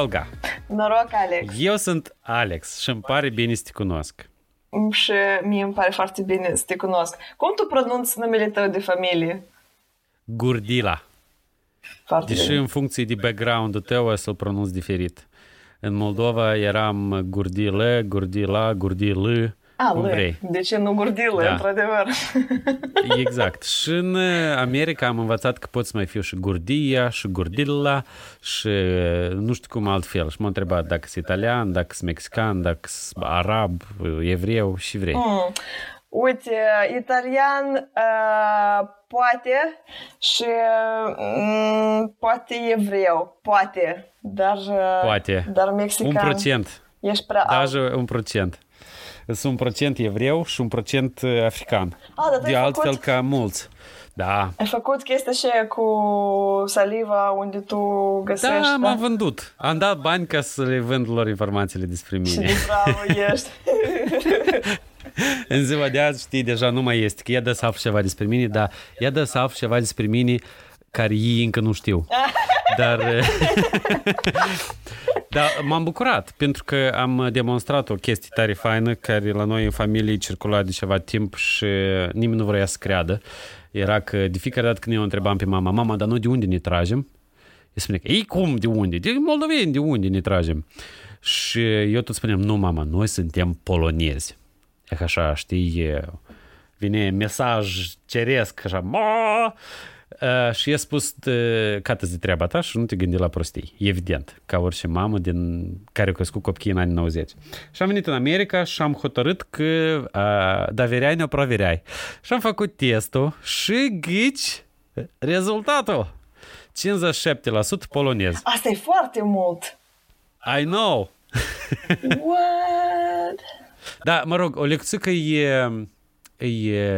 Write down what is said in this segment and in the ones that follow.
Olga. Noroc, Alex. Eu sunt Alex și îmi pare bine să te cunosc. Și mie îmi pare foarte bine să te cunosc. Cum tu pronunți numele tău de familie? Gurdila. Foarte Deși bine. în funcție de background-ul tău o să-l pronunț diferit. În Moldova eram Gurdilă, Gurdila, Gurdilă, A, cum lă. vrei. De ce nu gurdilă, Da. într-adevăr? Exact. Și în America am învățat că pot să mai fiu și Gurdia, și Gurdila, și nu știu cum altfel. Și m-a întrebat dacă sunt italian, dacă sunt mexican, dacă sunt arab, evreu și vrei. Mm. Uite, italian uh, poate și mm, poate evreu, poate, dar, uh, Poate. dar Un mexican. procent. Ești prea alt. Даже un procent. Sunt un procent evreu și un procent uh, african. A, dar tu De ai altfel făcut, ca mulți. Da. ai făcut chestia și cu saliva unde tu găsești, Da, m-am vândut. Am dat bani ca să le vând lor informațiile despre Și mine. de bravo ești. În ziua de azi, știi, deja nu mai este. Că ea dă să aflu ceva despre mine, dar ea dă să aflu ceva despre mine care ei încă nu știu. Dar, dar m-am bucurat pentru că am demonstrat o chestie tare faină care la noi în familie circula de ceva timp și nimeni nu vrea să creadă. Era că de fiecare dată când eu o întrebam pe mama, mama, dar noi de unde ne tragem? El spune că, ei cum, de unde? De moldoveni, de unde ne tragem? Și eu tot spuneam, nu mama, noi suntem polonezi. E că așa, știi, e- vine mesaj ceresc, așa, ma! Uh, și i-a spus uh, cată de treaba ta și nu te gândi la prostii. Evident, ca orice mamă din care a crescut copiii în anii 90. Și am venit în America și am hotărât că uh, da vereai, ne provereai. Și am făcut testul și ghici rezultatul. 57% polonez. Asta e foarte mult. I know! What? Da, mă rog, o lecțică e, e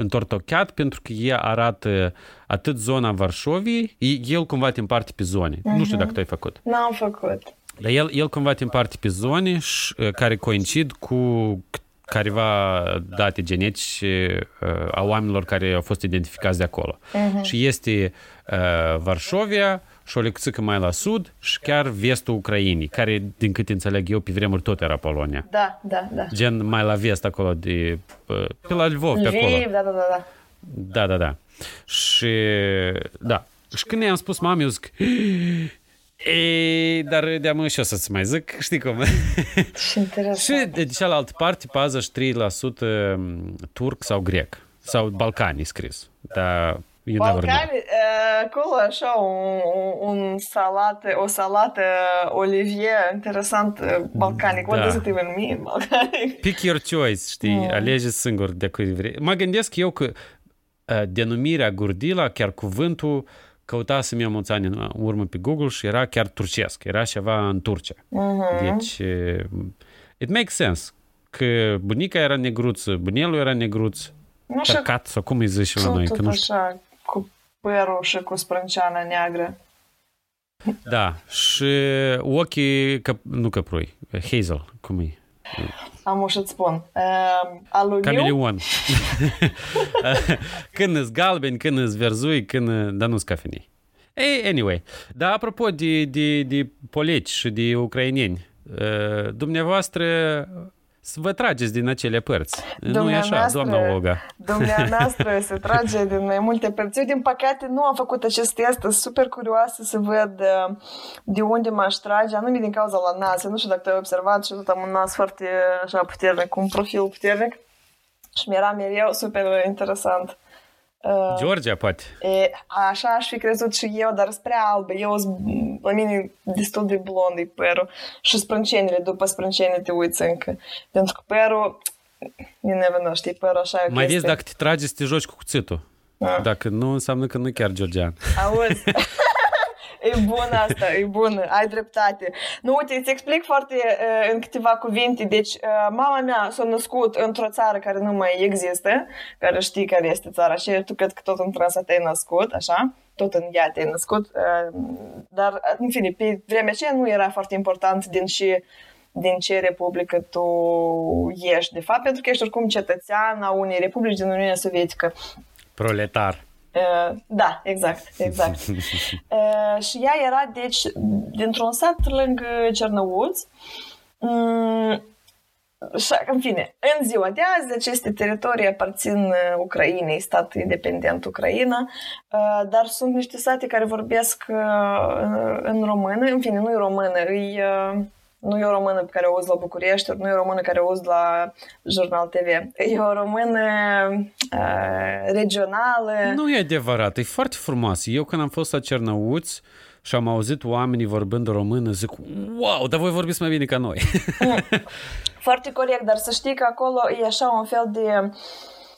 întortocheat pentru că ea arată atât zona Varșoviei, e- el cumva te împarte pe zone. Uh-huh. Nu știu dacă tu ai făcut. N-am făcut. Dar el, el cumva te împarte pe zone și, uh, care coincid cu c- careva date genetice uh, a oamenilor care au fost identificați de acolo. Uh-huh. Și este uh, Varșovia și o lecțică mai la sud și chiar vestul Ucrainei, care, din câte înțeleg eu, pe vremuri tot era Polonia. Da, da, da. Gen mai la vest acolo de... uh, Pe la Lvov, pe acolo. Lviv, da, da, da, da. Da, da, da. Și da. Și când i-am spus mamei, eu zic, ei, dar de-am și o să-ți mai zic, știi cum? Și interesant. și de cealaltă parte, 43% turc sau grec. Sau balcani scris. Dar you never know. Balcani, uh, acolo așa un, un salată, o salată olivier interesant uh, balcanic. What Da. does it even mean, balcanic? Pick your choice, știi? Mm. Alege singur de cui vrei. Mă gândesc eu că uh, denumirea Gurdila, chiar cuvântul, căutasem eu mulți ani în urmă pe Google și era chiar turcesc. Era ceva în Turcia. Mhm. Deci, uh, it makes sense. Că bunica era negruță, bunelul era negruț, Nu știu, cărcat, sau cum îi zice la noi, tot că nu știu. așa, cu părul și cu sprânceana neagră. Da, și ochii, căp, nu căprui, hazel, cum e? Am o să-ți spun. Uh, aluniu, Cameleon. când îți galbeni, când îți verzui, când... Dar nu-s cafenei. Ei, anyway. Dar apropo de, de, de poleci și de ucraineni, uh, dumneavoastră să vă trageți din acele părți. Nu e așa, Dumneavoastră- doamna Olga. Dumneavoastră se trage din mai multe părți. Eu, din păcate, nu am făcut acest test. Sunt super curioasă să văd uh, de unde m-aș trage, anume din cauza la nas. Eu nu știu dacă tu ai observat și tot am un nas foarte așa puternic, cu un profil puternic. Și mi-era mereu super interesant. Uh, Georgia, poate. E, așa aș fi crezut și eu, dar spre albă. Eu sunt, la mine destul de blond e părul. Și sprâncenile, după sprâncene te uiți încă. Pentru că părul, you never know, știi, părul așa e o Mai chestie. vezi dacă te tragi să te joci cu cuțitul. Da. Dacă nu, înseamnă că nu e chiar georgian. Auzi? E bună asta, e bună, ai dreptate. Nu, uite, îți explic foarte uh, în câteva cuvinte. Deci, uh, mama mea s-a născut într-o țară care nu mai există, care știi care este țara și tu cred că tot în Franța te-ai născut, așa? Tot în ea te-ai născut. Uh, dar, în fine, pe vremea aceea nu era foarte important din ce din ce republică tu ești, de fapt, pentru că ești oricum cetățean a unei republici din Uniunea Sovietică. Proletar. Uh, da, exact, exact. uh, și ea era, deci, dintr-un sat lângă Cernăuți. Um, și, în fine, în ziua de azi, aceste teritorii aparțin Ucrainei, stat independent Ucraina, dar sunt niște sate care vorbesc în română, în fine, nu e română, e nu e o română pe care o auzi la București, nu e o română care o auzi la Jurnal TV. E o română uh, regională. Nu e adevărat, e foarte frumos. Eu când am fost la Cernăuți și am auzit oamenii vorbind română, zic, wow, dar voi vorbiți mai bine ca noi. foarte corect, dar să știi că acolo e așa un fel de...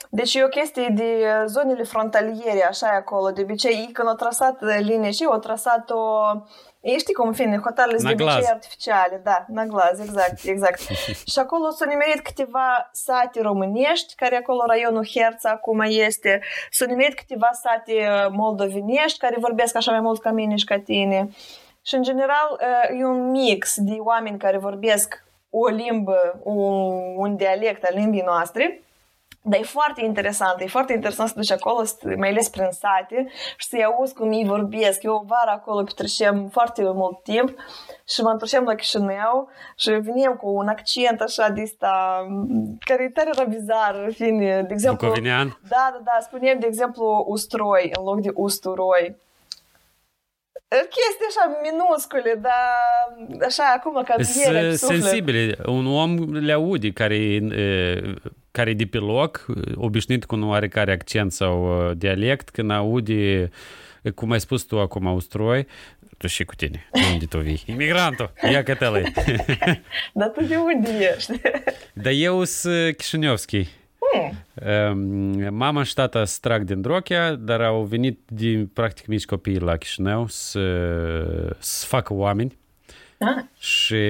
Deci e o chestie de zonele frontaliere, așa e acolo. De obicei, când o trasat linie și o trasat o ei știi cum, în fine, hotarele sunt de obicei artificiale, da, na glaz, exact, exact. și acolo s-au nimerit câteva sate românești, care acolo raionul Herța acum este, s-au nimerit câteva sate uh, moldovenești, care vorbesc așa mai mult ca mine și ca tine. Și, în general, uh, e un mix de oameni care vorbesc o limbă, un, un dialect al limbii noastre, dar e foarte interesant, e foarte interesant să duci acolo, mai ales prin sate și să-i auzi cum ei vorbesc. Eu vara acolo petrecem foarte mult timp și mă întorceam la Chișinău și venim cu un accent așa de asta, care e tare bizar, fine, de exemplu... Bucovinean? Da, da, da, spunem, de exemplu, ustroi în loc de usturoi chestii așa minuscule, dar așa acum ca Sunt sensibile. Un om le aude care, care e de pe loc, obișnuit cu un oarecare accent sau dialect, când aude cum ai spus tu acum, ustroi, tu și cu tine. Unde tu vii? Imigrantul! Ia că te Dar tu de unde ești? Dar eu sunt Chișinevski. Mama și tata se trag din Drochea, dar au venit din practic mici copii la Chișinău să, să facă oameni. Ah. Și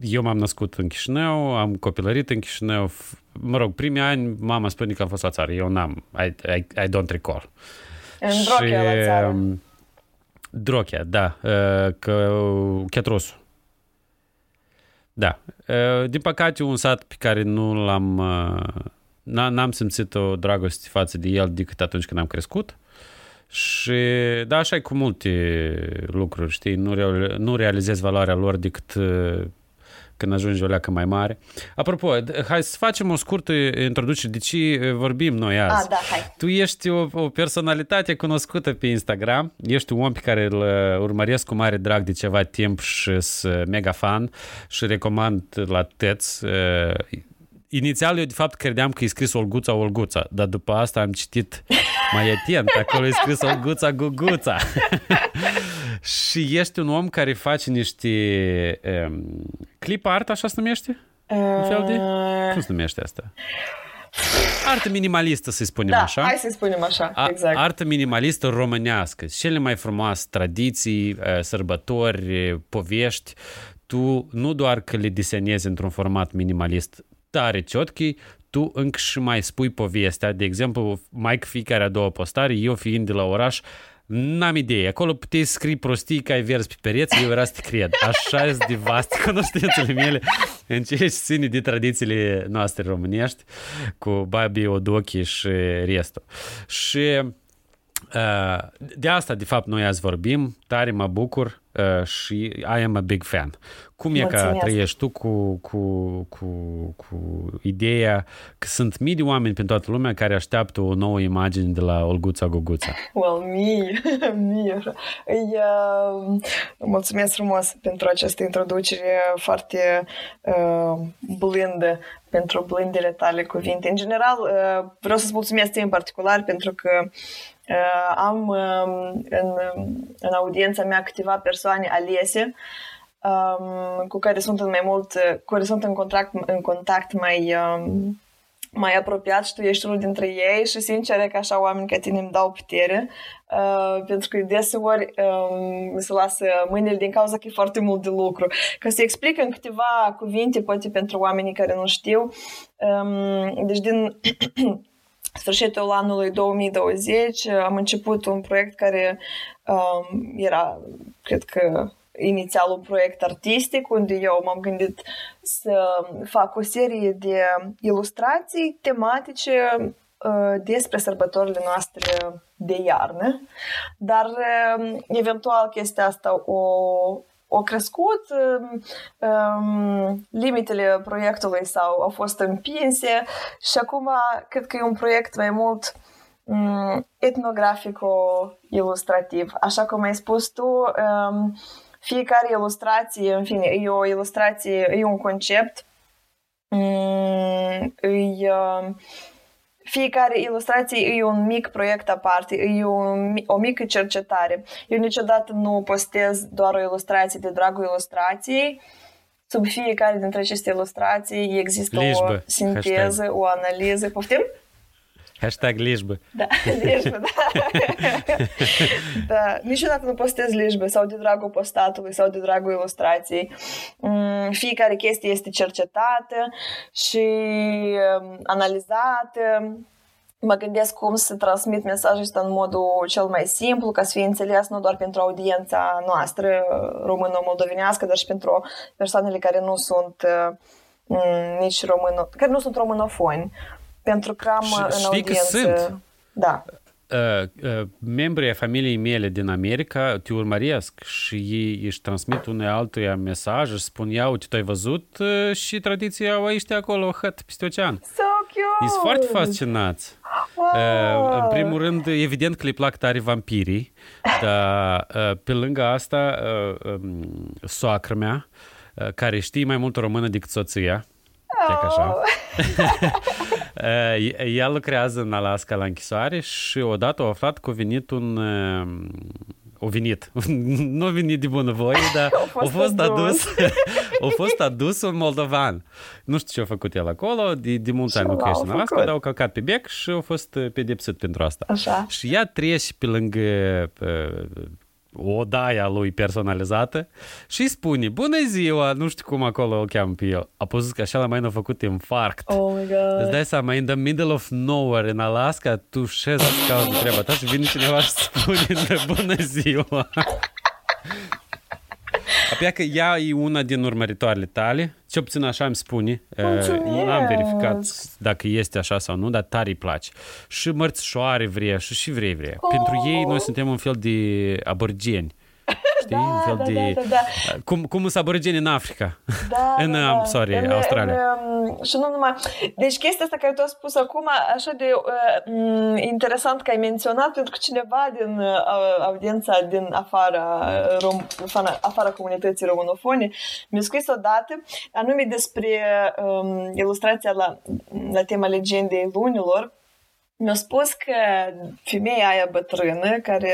eu m-am născut în Chișinău, am copilărit în Chișinău. Mă rog, primii ani mama spune că am fost la țară. Eu n-am. I, I, I don't recall. În Drochea la țară. Drochea, da. Că Chetrosul. Da. Din păcate, un sat pe care nu l-am... N-am simțit o dragoste față de el decât atunci când am crescut. Și da, așa e cu multe lucruri, știi, nu, re- nu realizezi valoarea lor decât când ajungi o leacă mai mare. Apropo, hai să facem o scurtă introducere de ce vorbim noi azi. Ah, da, hai. Tu ești o, o personalitate cunoscută pe Instagram, ești un om pe care îl urmăresc cu mare drag de ceva timp și sunt mega fan și recomand la TEț inițial eu de fapt credeam că e scris Olguța Olguța, dar după asta am citit mai atent, acolo e scris Olguța Guguța. și ești un om care face niște um, clip art, așa se numește? Un fel de... Cum se numește asta? Artă minimalistă, să-i spunem da, așa. hai să-i spunem așa, exact. Artă minimalistă românească. Cele mai frumoase tradiții, sărbători, povești. Tu nu doar că le desenezi într-un format minimalist tare ciotchi, tu încă și mai spui povestea. De exemplu, mai fiecare a doua postare, eu fiind de la oraș, N-am idee. Acolo puteai scrii prostii că ai vers pe pereți, eu era să te cred. Așa e de vaste cunoștințele mele în ce ține de tradițiile noastre românești cu babii, odochi și restul. Și uh, de asta, de fapt, noi azi vorbim. Tare mă bucur uh, și I am a big fan. Cum e că trăiești tu cu, cu, cu, cu ideea că sunt mii de oameni prin toată lumea care așteaptă o nouă imagine de la Olguța Guguța? Well, mii, mii. Îi, uh, mulțumesc frumos pentru această introducere foarte uh, blândă pentru blândele tale cuvinte. În general, uh, vreau să-ți mulțumesc în particular pentru că uh, am uh, în, în audiența mea câteva persoane alese um, cu care sunt în mai mult, cu care sunt în contact, în contact mai, um, mai apropiat și tu ești unul dintre ei și sincer că așa oameni ca tine îmi dau putere uh, pentru că deseori um, mi se lasă mâinile din cauza că e foarte mult de lucru. Ca să explic în câteva cuvinte, poate pentru oamenii care nu știu, um, deci din sfârșitul anului 2020 am început un proiect care um, era, cred că inițial un proiect artistic unde eu m-am gândit să fac o serie de ilustrații tematice despre sărbătorile noastre de iarnă, dar eventual chestia asta o, o crescut, um, limitele proiectului sau au fost împinse și acum cred că e un proiect mai mult um, etnografico-ilustrativ. Așa cum ai spus tu, um, fiecare ilustrație, în fine, e o ilustrație, e un concept, um, e... Uh, fiecare ilustrație e un mic proiect aparte, e o, o mică cercetare. Eu niciodată nu postez doar o ilustrație de dragul ilustrației. Sub fiecare dintre aceste ilustrații există Lișbă. o sinteză, Hashtag. o analiză. Poftim? Hashtag lișbă. Da, lișbă, da. da. Niciodată nu postez lișbă sau de dragul postatului sau de dragul ilustrației. Mm, fiecare chestie este cercetată și um, analizată. Mă gândesc cum să transmit mesajul ăsta în modul cel mai simplu, ca să fie înțeles nu doar pentru audiența noastră română-moldovenească, dar și pentru persoanele care nu sunt uh, nici româno, care nu sunt românofoni pentru că am și, în audiență... Sunt. Da. Uh, uh, membrii ai familiei mele din America te urmăresc și ei își transmit unei altuia mesaj, își spun, ia, uite, tu ai văzut uh, și tradiția au aici acolo, hăt, peste ocean. So cute! Sunt foarte fascinați. Wow. Uh, în primul rând, evident că le plac tare vampirii, dar uh, pe lângă asta, uh, um, soacră mea, uh, care știe mai mult română decât soția, oh. așa. Ea lucrează în Alaska la închisoare și odată a aflat că a venit un... O venit. nu a venit de bunăvoie, dar a fost, a fost adus. a fost adus un moldovan. Nu știu ce a făcut el acolo, de, de mulți ani locuiește în Alaska, dar au călcat pe bec și a fost pedepsit pentru asta. Așa. Și ea trece pe lângă odaia lui personalizată și îi spune, bună ziua, nu știu cum acolo îl cheamă pe el. A pus că așa la mai a făcut infarct. Oh my God. Îți dai seama, in the middle of nowhere, în Alaska, tu șezi să cauți treaba ta și vine cineva și spune, bună ziua. Apoi că ea e una din urmăritoarele tale, ce puțin așa îmi spune. Nu am verificat dacă este așa sau nu, dar tare îi place. Și mărțișoare vrea și și vrei vrea. Oh. Pentru ei noi suntem un fel de aborigeni. Știi? Da, un fel da, de... Da, da, da. Cum, cum sunt aborigeni în Africa. Da, în, da, da. sorry, în, Australia. În, um, și nu numai... Deci chestia asta care tu ai spus acum, așa de uh, interesant că ai menționat, pentru că cineva din uh, audiența din afara, rom, afara, afara comunității românofone mi-a scris odată, anume despre um, ilustrația la, la tema legendei lunilor, mi-a spus că femeia aia bătrână, care,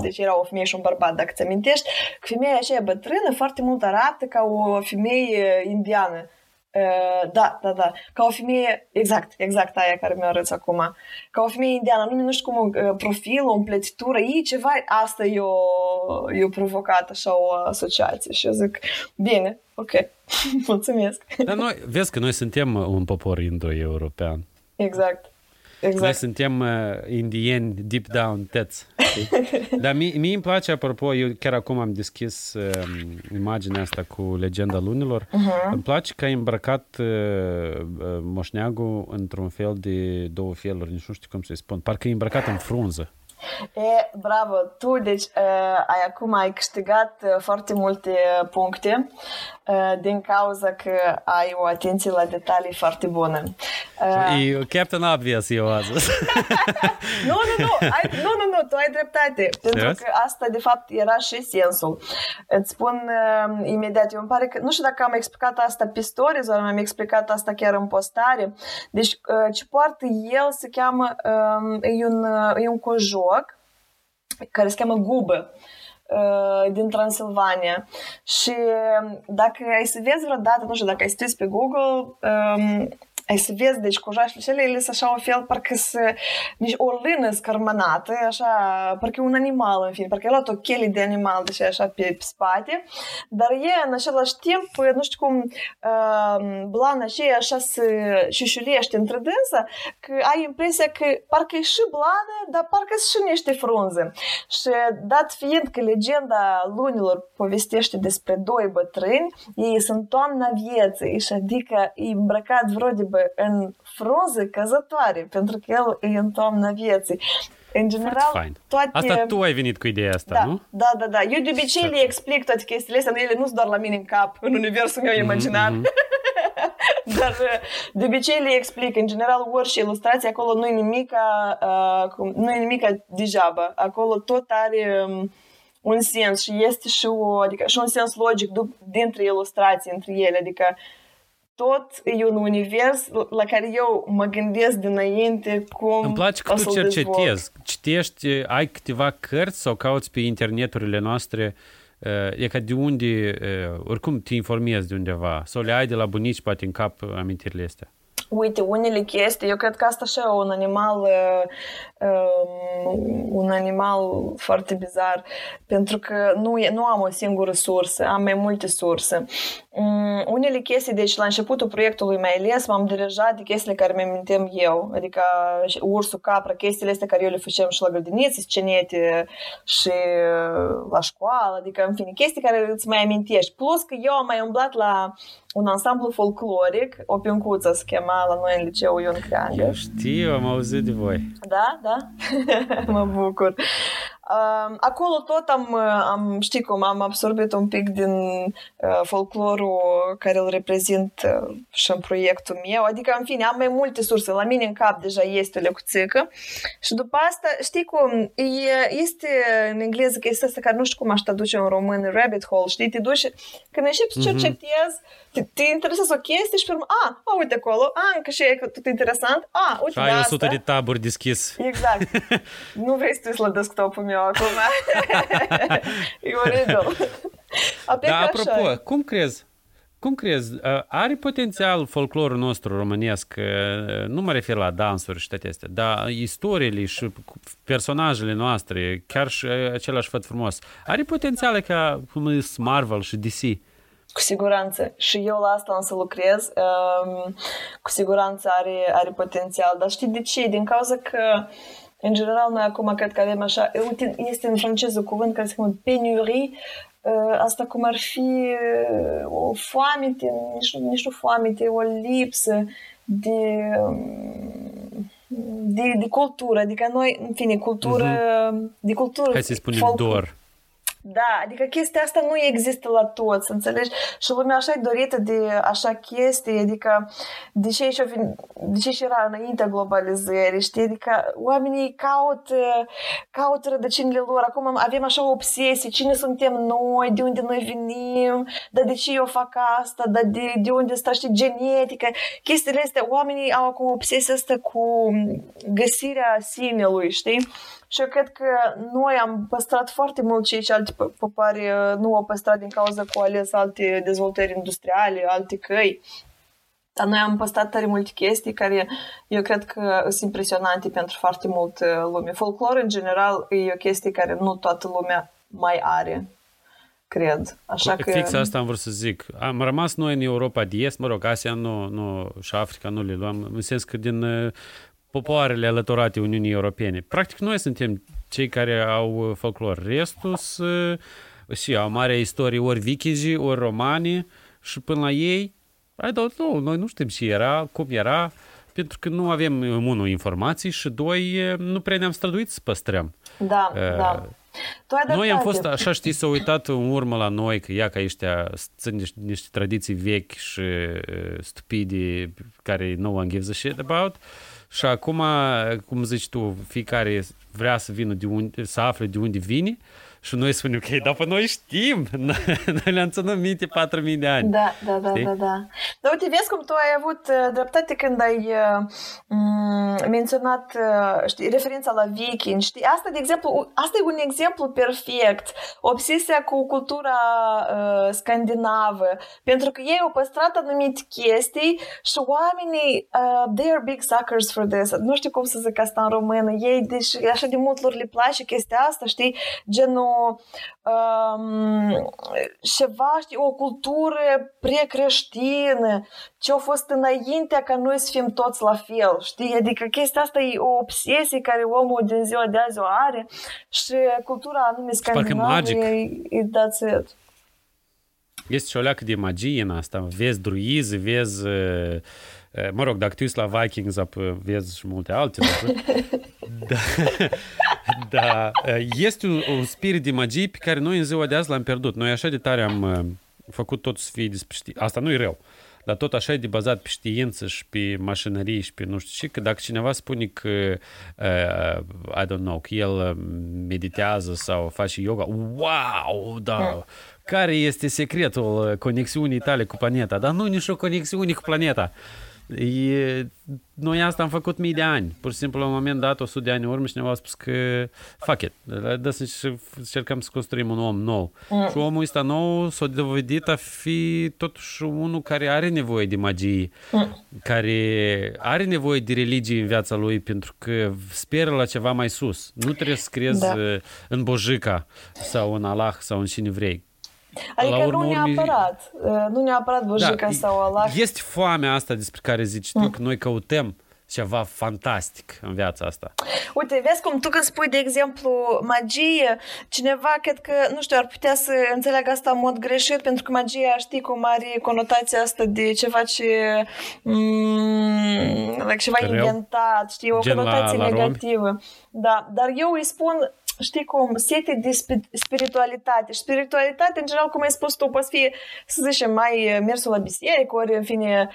deci era o femeie și un bărbat, dacă ți amintești, că femeia aceea bătrână foarte mult arată ca o femeie indiană. Uh, da, da, da. Ca o femeie, exact, exact aia care mi-o arăți acum. Ca o femeie indiană, nu, nu știu cum, uh, profil, o împletitură, ei ceva, asta eu, eu provocat așa o asociație și eu zic, bine, ok, mulțumesc. Dar noi, vezi că noi suntem un popor indo-european. Exact. Exact. Noi suntem uh, indieni deep down tăți. Dar mie, mie îmi place, apropo, eu chiar acum am deschis uh, imaginea asta cu legenda lunilor. Uh-huh. Îmi place că ai îmbrăcat uh, uh, moșneagul într-un fel de două feluri, nici nu știu cum să-i spun. Parcă e îmbrăcat în frunză. E, bravo, tu deci uh, ai acum ai câștigat uh, foarte multe puncte uh, din cauza că ai o atenție la detalii foarte bună. Uh, e Captain Obvious eu azi. nu, nu, nu, ai, nu, nu, nu, tu ai dreptate, pentru yes? că asta de fapt era și sensul. Îți spun uh, imediat, eu îmi pare că, nu știu dacă am explicat asta pe stories, sau am explicat asta chiar în postare. Deci uh, ce poartă el se cheamă, uh, e, un, uh, e un cojor joc care se cheamă Gubă uh, din Transilvania. Și um, dacă ai să vezi vreodată, nu știu, dacă ai să pe Google, um, ai să vezi, deci cojașele cele, ele sunt așa un fel, parcă să, nici o lână scărmănată, așa, parcă un animal, în fine, parcă ai luat o chele de animal, deci așa pe, pe spate, dar e în același timp, nu știu cum, uh, blana aceea așa se șușulește între dânsă, că ai impresia că parcă e și blană, dar parcă sunt și niște frunze. Și dat fiind că legenda lunilor povestește despre doi bătrâni, ei sunt toamna vieții și adică e îmbrăcat vreo de bă în frunze căzătoare, pentru că el e în toamna vieții. În general, fain. toate... Asta tu ai venit cu ideea asta, da, nu? Da, da, da. Eu de obicei le explic toate chestiile astea, ele nu sunt doar la mine în cap, în universul meu imaginar. Mm-hmm. Dar de obicei le explic. În general, orice ilustrație, acolo nu e nimic, uh, nu e nimic degeaba. Acolo tot are um, un sens și este și, o, adică, și un sens logic dintre ilustrații, între ele. Adică tot e un univers la care eu mă gândesc dinainte cum Îmi place că tu cercetezi. Citești, ai câteva cărți sau cauți pe interneturile noastre e ca de unde, oricum te informezi de undeva, sau le ai de la bunici poate în cap amintirile astea. Uite, unele chestii, eu cred că asta și un animal, uh, um, un animal foarte bizar, pentru că nu, e, nu am o singură sursă, am mai multe surse. Um, unele chestii, deci la începutul proiectului mai ales, m-am dirijat de chestiile care mi amintim eu, adică ursul, capra, chestiile astea care eu le făceam și la grădiniță, scenete și la școală, adică în fine, chestii care îți mai amintești. Plus că eu am mai umblat la un ansamblu folcloric, o piuncuță se chema la noi în liceu Ion Creangă. Eu știu, am auzit de voi. Da, da? mă bucur. Acolo tot am, am, știi cum, am absorbit un pic din uh, folclorul care îl reprezint uh, și în proiectul meu. Adică, în fine, am mai multe surse. La mine în cap deja este o lecuțică. Și după asta, știi cum, e, este în engleză că este asta care nu știu cum aș traduce în român, rabbit hole, știi? Te duci, când începi să cercetezi, te, te interesează o chestie și pe urmă, a, a, uite acolo, a, încă și e tot interesant, a, uite și ai 100 de taburi deschis. Exact. nu vrei să te la desktop-ul meu acum. e oribil. Da, apropo, așa. cum crezi? Cum crezi? Are potențial folclorul nostru românesc, nu mă refer la dansuri și toate astea, dar istoriile și personajele noastre, chiar și același făt frumos, are potențial ca cum e Marvel și DC? Cu siguranță. Și eu la asta am să lucrez. Um, cu siguranță are, are potențial. Dar știi de ce? Din cauza că în general, noi acum cred că avem așa, uite, este în franceză cuvânt care se cheamă penurie, uh, asta cum ar fi uh, o foamete, nici nu, nici nu foamete, o lipsă de, um, de, de cultură, adică noi, în fine, cultură, uh-huh. de cultură. Hai să spunem dor. Da, adică chestia asta nu există la toți, înțelegi? Și lumea așa e dorită de așa chestii, adică de ce și, de ce și era înaintea globalizării, știi? Adică oamenii caut, caut rădăcinile lor. Acum avem așa o obsesie, cine suntem noi, de unde noi venim, dar de ce eu fac asta, dar de, de unde stă, știi, genetică. Chestiile astea, oamenii au acum obsesia asta cu găsirea sinelui, știi? Și eu cred că noi am păstrat foarte mult ceea ce alte popoare nu au păstrat din cauza că au ales alte dezvoltări industriale, alte căi. Dar noi am păstrat tare multe chestii care eu cred că sunt impresionante pentru foarte mult lume. Folclor, în general, e o chestie care nu toată lumea mai are cred. Așa că... Fix asta am vrut să zic. Am rămas noi în Europa de Est, mă rog, Asia nu, nu, și Africa nu le luăm, în sens că din popoarele alăturate Uniunii Europene. Practic, noi suntem cei care au folclor. Restul și au mare istorie ori vikingi, ori romani și până la ei, I don't know, noi nu știm ce era, cum era, pentru că nu avem, unul, informații și doi, nu prea ne-am străduit să păstrăm. Da, uh, da. Noi am fost, așa știi, s-au uitat în urmă la noi, că ia ca ăștia sunt niște, niște tradiții vechi și uh, stupide care no one gives a shit about. Uh, și acum, cum zici tu, fiecare vrea să vină de unde, să afle de unde vine și noi spunem că, dar pe noi știm, noi le-am ținut minte 4.000 de ani. Da, da, da, da, da. Dar uite, vezi cum tu ai avut uh, dreptate când ai uh, menționat, uh, știi, referința la viking, știi? Asta, de exemplu, asta e un exemplu perfect. Obsesia cu cultura uh, scandinavă. Pentru că ei au păstrat anumite chestii și oamenii, uh, they are big suckers for this. Nu știu cum să zic asta în română. Ei, deci, așa de mult lor le place chestia asta, știi? Genul um, ceva, știi, o cultură precreștină, ce a fost înaintea ca noi să fim toți la fel, știi? Adică chestia asta e o obsesie care omul din ziua de azi o are și cultura anume scandinavă e, e that's it. Este și o leacă de magie în asta. Vezi druizi, vezi... Mă rog, dacă tu ești la Vikings, vezi și multe alte lucruri. da, da, este un, un spirit de magie pe care noi în ziua de azi l-am pierdut. Noi așa de tare am făcut tot să fie despre știi. Asta nu e rău dar tot așa e de bazat pe știință și pe mașinărie și pe nu știu ce, că dacă cineva spune că, uh, I don't know, că el meditează sau face yoga, wow, da, hmm. care este secretul conexiunii tale cu planeta? Dar nu nici o conexiune cu planeta. E, noi asta am făcut mii de ani. Pur și simplu, la un moment dat, 100 de ani în urmă, cineva a spus că fuck it, dă să încercăm să construim un om nou. Mm. Și omul ăsta nou s-a dovedit a fi totuși unul care are nevoie de magie, mm. care are nevoie de religie în viața lui pentru că speră la ceva mai sus. Nu trebuie să crezi da. în Bojica sau în Allah sau în cine vrei Adică la urmă, nu neapărat, urmă... nu neapărat Bojica da, sau Allah. Este foamea asta despre care zici mm. tu, că noi căutăm ceva fantastic în viața asta. Uite, vezi cum tu când spui, de exemplu, magie, cineva cred că, nu știu, ar putea să înțeleagă asta în mod greșit, pentru că magia, știi cum are conotația asta de ceva ce mm, like ceva Rău. inventat, știi, o Gen conotație la, la negativă. Romi. Da, dar eu îi spun știi cum, sete de spiritualitate. Și spiritualitate, în general, cum ai spus tu, poți fi, să zicem, mai mersul la biserică, ori, în fine,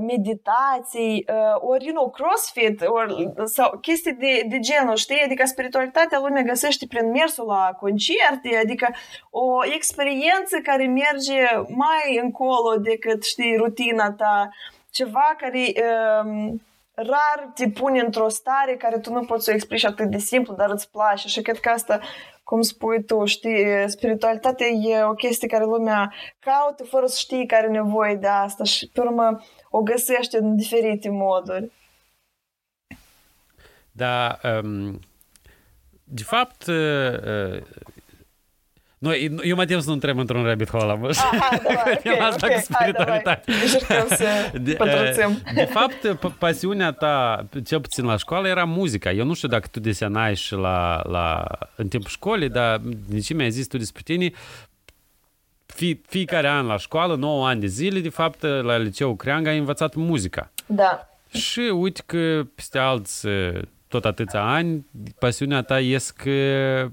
meditații, ori, you know, crossfit, ori, sau chestii de, de genul, știi? Adică spiritualitatea lumea găsește prin mersul la concerte, adică o experiență care merge mai încolo decât, știi, rutina ta, ceva care... Um, rar te pune într-o stare care tu nu poți să o explici atât de simplu, dar îți place. Și cred că asta, cum spui tu, știi, spiritualitatea e o chestie care lumea caută fără să știi care are nevoie de asta și pe urmă o găsește în diferite moduri. Da, um, de fapt, uh, nu, eu mă tem să nu întreb într-un rabbit hole, mă. Aha, da, ok, asta ok, spiritualitate. Hai, să de, de fapt, pasiunea ta, cel puțin la școală, era muzica. Eu nu știu dacă tu desenai și la, la, în timpul școlii, dar de ce mi-ai zis tu despre tine, fie, fiecare an la școală, 9 ani de zile, de fapt, la liceu Creanga ai învățat muzica. Da. Și uite că peste alți tot atâția ani, pasiunea ta ies că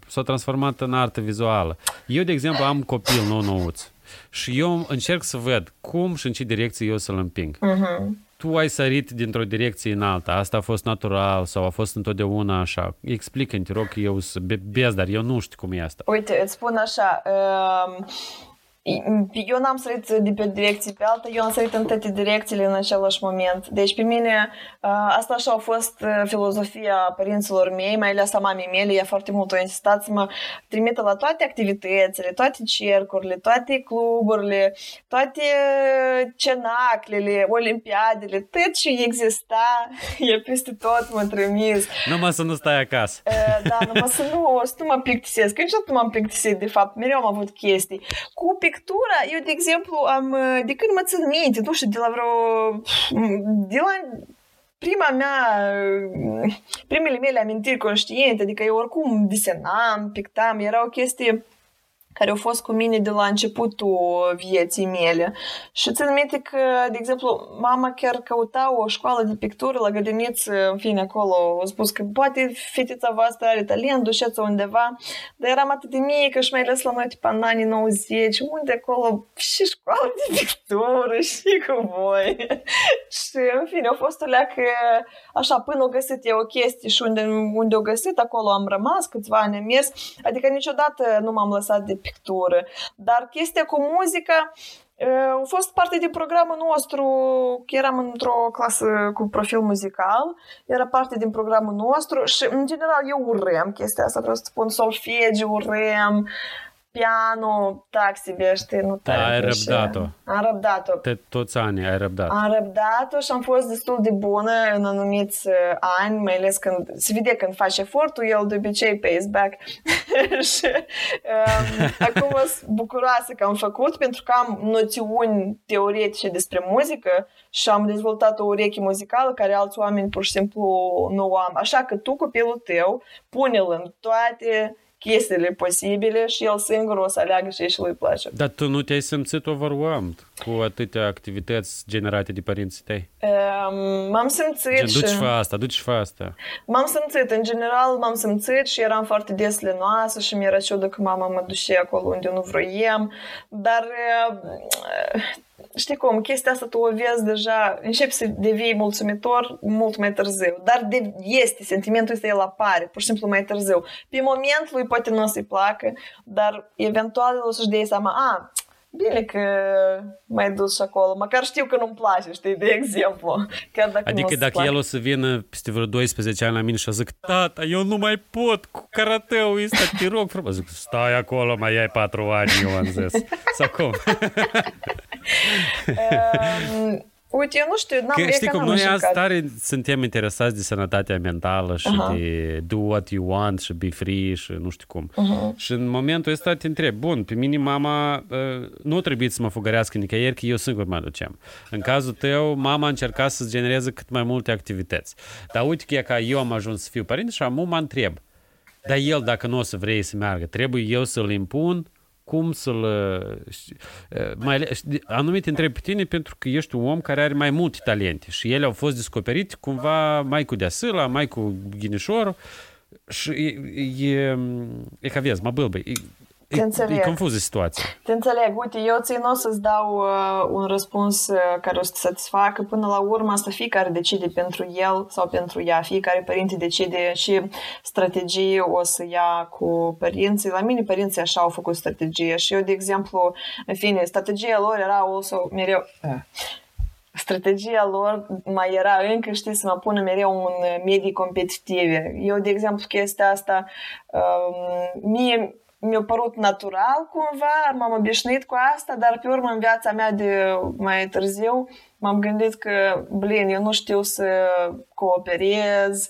s-a transformat în artă vizuală. Eu, de exemplu, am copil nou nouț și eu încerc să văd cum și în ce direcție eu să-l împing. Uh-huh. Tu ai sărit dintr-o direcție în alta, asta a fost natural sau a fost întotdeauna așa. Explică-mi, te rog, eu să bez, dar eu nu știu cum e asta. Uite, îți spun așa, uh, eu n-am sărit de pe direcții pe alta, eu am sărit în toate direcțiile în același moment. Deci pe mine asta așa a fost filozofia părinților mei, mai ales a mamei mele, ea foarte mult a insistat să mă trimită la toate activitățile, toate cercurile, toate cluburile, toate cenaclele, olimpiadele, tot ce exista, e peste tot mă trimis. Numai să nu stai acasă. Da, numai să nu, să nu mă plictisesc. Niciodată nu m-am plictisit, de fapt, mereu am avut chestii. Cu pictura, eu, de exemplu, am, de când mă țin minte, nu știu, de la vreo, de la prima mea, primele mele amintiri conștiente, adică eu oricum desenam, pictam, era o chestie care au fost cu mine de la începutul vieții mele. Și țin minte că, de exemplu, mama chiar căuta o școală de pictură la grădiniță, în fine, acolo, a spus că poate fetița voastră are talent, duceți-o undeva, dar eram atât de mică și mai ales la noi, tipa, în anii 90, unde acolo și școală de pictură și cu voi. și, în fine, a fost o leacă, așa, până o găsit eu o chestie și unde, unde o găsit, acolo am rămas, câțiva ani am mers, adică niciodată nu m-am lăsat de pictură. Dar chestia cu muzica a fost parte din programul nostru, că eram într-o clasă cu profil muzical, era parte din programul nostru și, în general, eu urem chestia asta, vreau să spun, solfegiu, urem, piano, tak sobie, știi, nu te Ai răbdat-o. Am răbdat-o. Te, toți ani ai răbdat. Am răbdat-o și am fost destul de bună în anumiți uh, ani, mai ales când se vede când faci efortul, el de obicei pays back. și um, acum sunt bucuroasă că am făcut, pentru că am noțiuni teoretice despre muzică și am dezvoltat o ureche muzicală care alți oameni pur și simplu nu o am. Așa că tu, copilul tău, pune-l în toate кисели посибили, шел сынгрос, аляг шешлы плачет. Да ты ну тебя самцы то воруамт. Nu te-ai simțit overwhelmed cu atâtea activități generate de părinții tăi? Um, m-am simțit Gen, și... duci și fă asta, duci și fă asta. M-am simțit, în general m-am simțit și eram foarte des lenoasă și mi-era ciudă că mama mă duce acolo unde nu vroiam, dar uh, știi cum, chestia asta tu o vezi deja, începi să devii mulțumitor mult mai târziu, dar de, este, sentimentul ăsta el apare, pur și simplu mai târziu. Pe moment lui poate nu o să-i placă, dar eventual o să-și dea seama, a, bine că m-ai dus și acolo, măcar știu că nu-mi place, știi, de exemplu. Chiar dacă Adică nu dacă plac. el o să vină peste vreo 12 ani la mine și o zic, tata, eu nu mai pot cu karateul ăsta, te rog frumos. Zic, stai acolo, mai ai 4 ani, eu am zis. Sau cum? Um, uite, eu nu știu, n-am, Că e știi că cum n-am noi azi încercat. tare suntem interesați de sănătatea mentală și Aha. de do what you want și be free și nu știu cum. Uh-huh. Și în momentul ăsta te întreb, bun, pe mine mama uh, nu trebuie să mă fugărească nicăieri, că eu singur mă duceam. În cazul tău, mama a încercat să-ți genereze cât mai multe activități. Dar uite că e ca eu am ajuns să fiu părinte și acum mă întreb, dar el dacă nu o să vrei să meargă, trebuie eu să-l impun cum să-l... uh, ști- uh, Mai, ales- știi, anume te întreb pe tine pentru că ești un om care are mai multe talente și ele au fost descoperite cumva mai cu deasâla, mai cu ghinișorul și e, e, e ca vezi, mă bâlbă, e, Te e, e înțeleg. confuză situația. Te înțeleg. Uite, eu țin o să-ți dau uh, un răspuns uh, care o să te satisfacă. Până la urmă, asta fiecare decide pentru el sau pentru ea. Fiecare părinte decide și strategie o să ia cu părinții. La mine părinții așa au făcut strategie și eu, de exemplu, în fine, strategia lor era also mereu... Uh. Strategia lor mai era încă, știi, să mă pună mereu în medii competitive. Eu, de exemplu, chestia asta, um, mie mi-a părut natural cumva, m-am obișnuit cu asta, dar pe urmă în viața mea de mai târziu m-am gândit că, blin, eu nu știu să cooperez,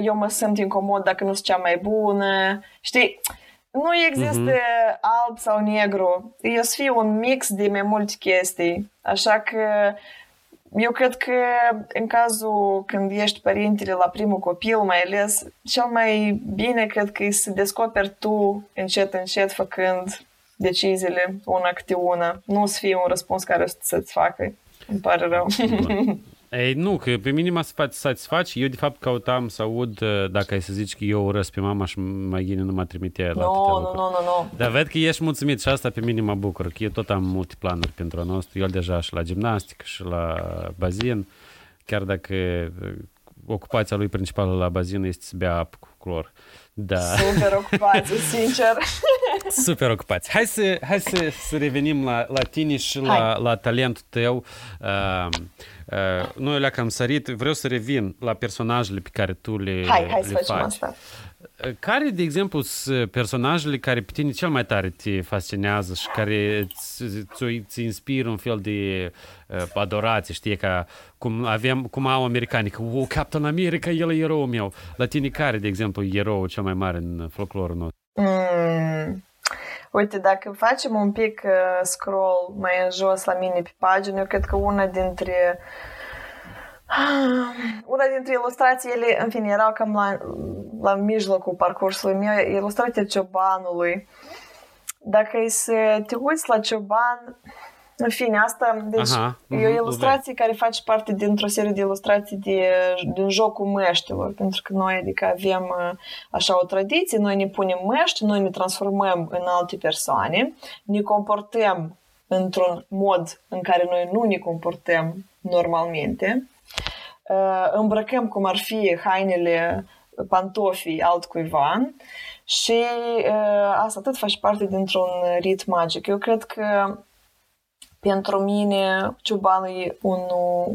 eu mă simt incomod dacă nu sunt cea mai bună, știi? Nu există uh-huh. alb sau negru, e să fie un mix de mai multe chestii, așa că eu cred că în cazul când ești părintele la primul copil, mai ales, cel mai bine cred că e să descoperi tu încet, încet, făcând deciziile una câte una. Nu să fie un răspuns care să-ți facă. Îmi pare rău. Ei, nu, că pe mine mă satisface. Eu, de fapt, cautam să aud uh, dacă ai să zici că eu urăsc pe mama și mai gine nu mă trimite la Nu, atâtea nu, lucruri. nu, nu, nu. Dar ved că ești mulțumit și asta pe mine mă bucur, că eu tot am multe planuri pentru a nostru. Eu deja și la gimnastică și la bazin, chiar dacă uh, ocupația lui principală la bazin este să bea apă cu clor. Da. Super ocupație, sincer. Super ocupați. Hai să, hai să, să revenim la, la tine și la, la talentul tău. Uh, uh, noi le am sărit. Vreau să revin la personajele pe care tu le, Hai, hai să le facem faci. asta. Care, de exemplu, sunt personajele care pe tine cel mai tare te fascinează și care îți, îți inspiră un fel de uh, adorație, știi, ca cum, avem, cum au americanii, că oh, Captain America, el e eroul meu. La tine care, de exemplu, e eroul cel mai mare în folclorul nostru? Mm. Uite, dacă facem un pic uh, scroll mai în jos la mine pe pagină, eu cred că una dintre una dintre ilustrații, ele, în fine, erau cam la, la mijlocul parcursului meu, ilustrația ciobanului. Dacă e să te uiți la cioban, în fine, asta deci, Aha, e o mhm, ilustrație care face parte dintr-o serie de ilustrații de, din jocul măștilor, pentru că noi adică avem uh, așa o tradiție, noi ne punem măști, noi ne transformăm în alte persoane, ne comportăm într-un mod în care noi nu ne comportăm normalmente, uh, îmbrăcăm cum ar fi hainele, pantofii altcuiva și uh, asta tot face parte dintr-un rit magic. Eu cred că pentru mine Ciubanul e un,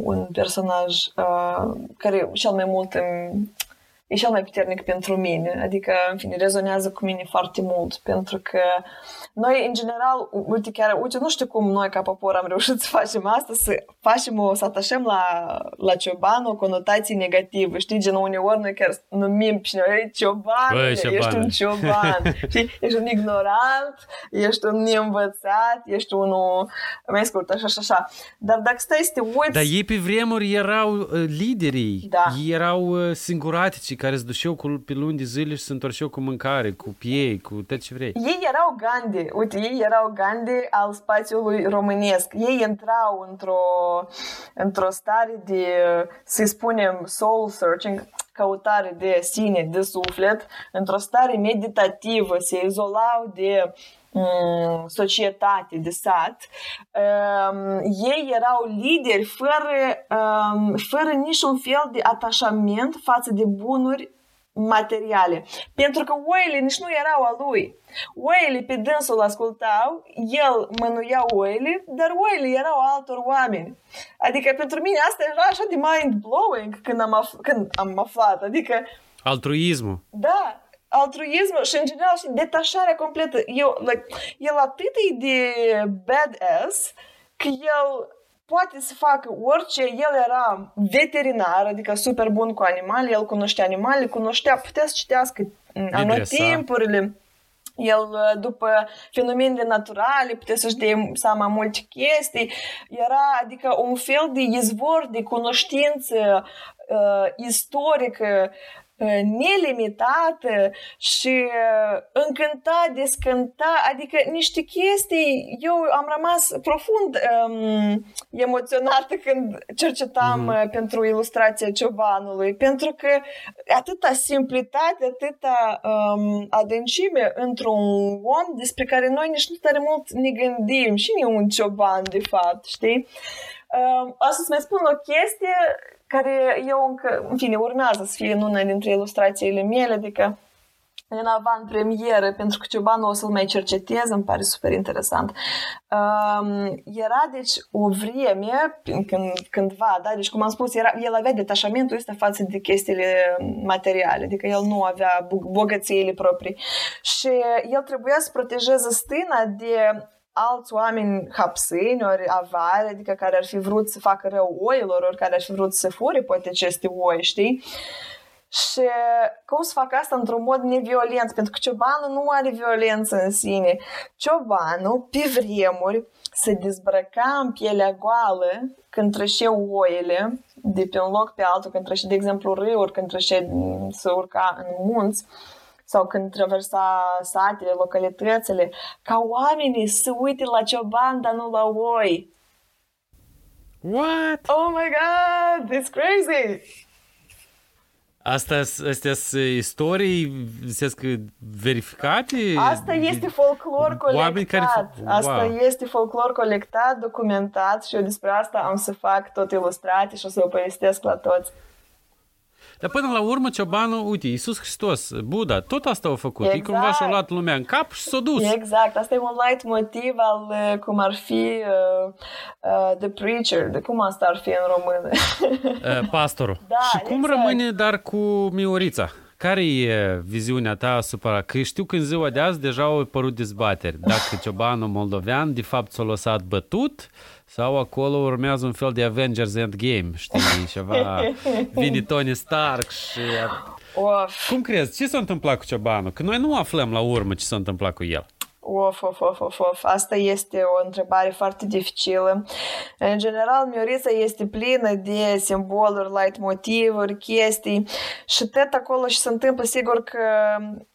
un personaj uh, care cel mai mult îmi, e cel mai puternic pentru mine, adică, în fine, rezonează cu mine foarte mult, pentru că noi, în general, uite, chiar, uite, nu știu cum noi, ca popor, am reușit să facem asta, să facem o, să atașăm la, la cioban o conotație negativă, știi, gen, uneori noi chiar numim pe cineva, ei, cioban, Băi, ești ciobane." un cioban, știi, ești un ignorant, ești un neînvățat, ești unul, mai scurt, așa, așa, așa. Dar dacă stai să te uiți... Dar ei pe vremuri erau uh, liderii, Da. ei erau uh, singuratici, care se duceau cu, pe luni de zile și se întorceau cu mâncare, cu piei, cu tot ce vrei. Ei erau Gandhi, uite, ei erau Gandhi al spațiului românesc. Ei intrau într-o, într-o stare de, să spunem, soul searching, căutare de sine, de suflet, într-o stare meditativă, se izolau de Mm, societate de sat, um, ei erau lideri fără, um, fără niciun fel de atașament față de bunuri materiale. Pentru că oile nici nu erau a lui. Oile pe dânsul ascultau, el mânuia oile, dar oile erau altor oameni. Adică pentru mine asta era așa de mind-blowing când am, af- când am aflat. Adică... Altruismul. Da, altruismul și în general și detașarea completă. Eu, like, el atât e de badass că el poate să facă orice, el era veterinar, adică super bun cu animale, el cunoștea animale, cunoștea, putea să citească anotimpurile. El, după fenomenele naturale, putea să-și dea seama multe chestii. Era, adică, un fel de izvor de cunoștință uh, istorică nelimitată și încânta, descânta, adică niște chestii, eu am rămas profund um, emoționată când cercetam mm-hmm. pentru ilustrația ciobanului, pentru că atâta simplitate, atâta um, adâncime într-un om despre care noi nici nu tare mult ne gândim și nu un cioban, de fapt, știi? Um, o să-ți mai spun o chestie care eu încă, în fine, urmează să fie în una dintre ilustrațiile mele, adică în avant premieră, pentru că Ciobanul o să-l mai cercetez, îmi pare super interesant. Um, era, deci, o vreme, când, cândva, da, deci, cum am spus, era, el avea detașamentul ăsta față de chestiile materiale, adică el nu avea bogățiile proprii. Și el trebuia să protejeze stâna de alți oameni hapsini, ori avari, adică care ar fi vrut să facă rău oilor, ori care ar fi vrut să fure poate aceste oi, știi? Și cum să fac asta într-un mod neviolent? Pentru că ciobanul nu are violență în sine. Ciobanul, pe vremuri, se dezbrăca în pielea goală când trășeau oile de pe un loc pe altul, când trășe, de exemplu, râuri, când trășe să urca în munți sau când traversa satele, localitățile, ca oamenii să uite la cioban, dar nu la oi. What? Oh my god, it's crazy! Asta, astea sunt istorii, zicesc, verificate? Asta este folclor colectat. Care... Wow. Asta este folclor colectat, documentat și eu despre asta am să fac tot ilustrații și o să o povestesc la toți. Dar până la urmă, ciobanul, uite, Iisus Hristos, Buddha, tot asta a făcut. Exact. E cumva și-a luat lumea în cap și s-a dus. Exact. Asta e un light motiv al uh, cum ar fi uh, uh, The Preacher. De cum asta ar fi în română? uh, pastorul. Da, și cum exact. rămâne dar cu Miorița? Care e viziunea ta asupra? Că știu că în ziua de azi deja au apărut dezbateri. Dacă ciobanul moldovean de fapt s-a lăsat bătut sau acolo urmează un fel de Avengers Endgame, știi, ceva, vine Tony Stark și... Of. Cum crezi? Ce s-a întâmplat cu Ciobanul? Că noi nu aflăm la urmă ce s-a întâmplat cu el. Of, of, of, of, of. Asta este o întrebare foarte dificilă. În general, Miorița este plină de simboluri, light motivuri, chestii și tot acolo și se întâmplă, sigur că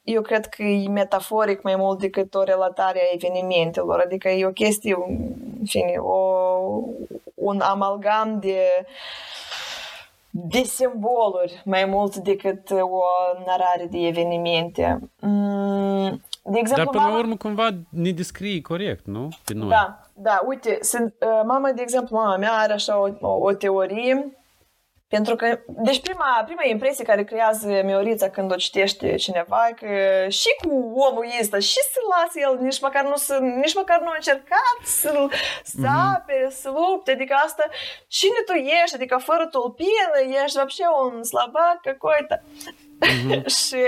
eu cred că e metaforic mai mult decât o relatare a evenimentelor, adică e o chestie, în fine, o, un amalgam de de simboluri mai mult decât o narare de evenimente. Mm, de exemplu, Dar până mama... la urmă cumva ne descrie corect, nu? Pe noi. Da, da, uite, sunt, uh, mama, de exemplu, mama mea are așa o, o, o teorie pentru că, deci prima, prima impresie care creează Miorița când o citește cineva, că și cu omul ăsta, și să lasă el, nici măcar nu, să, nici măcar nu a încercat să-l sape, mm-hmm. să lupte, adică asta, cine tu ești, adică fără tulpină, ești вообще un slabac какой-то. Mm-hmm. și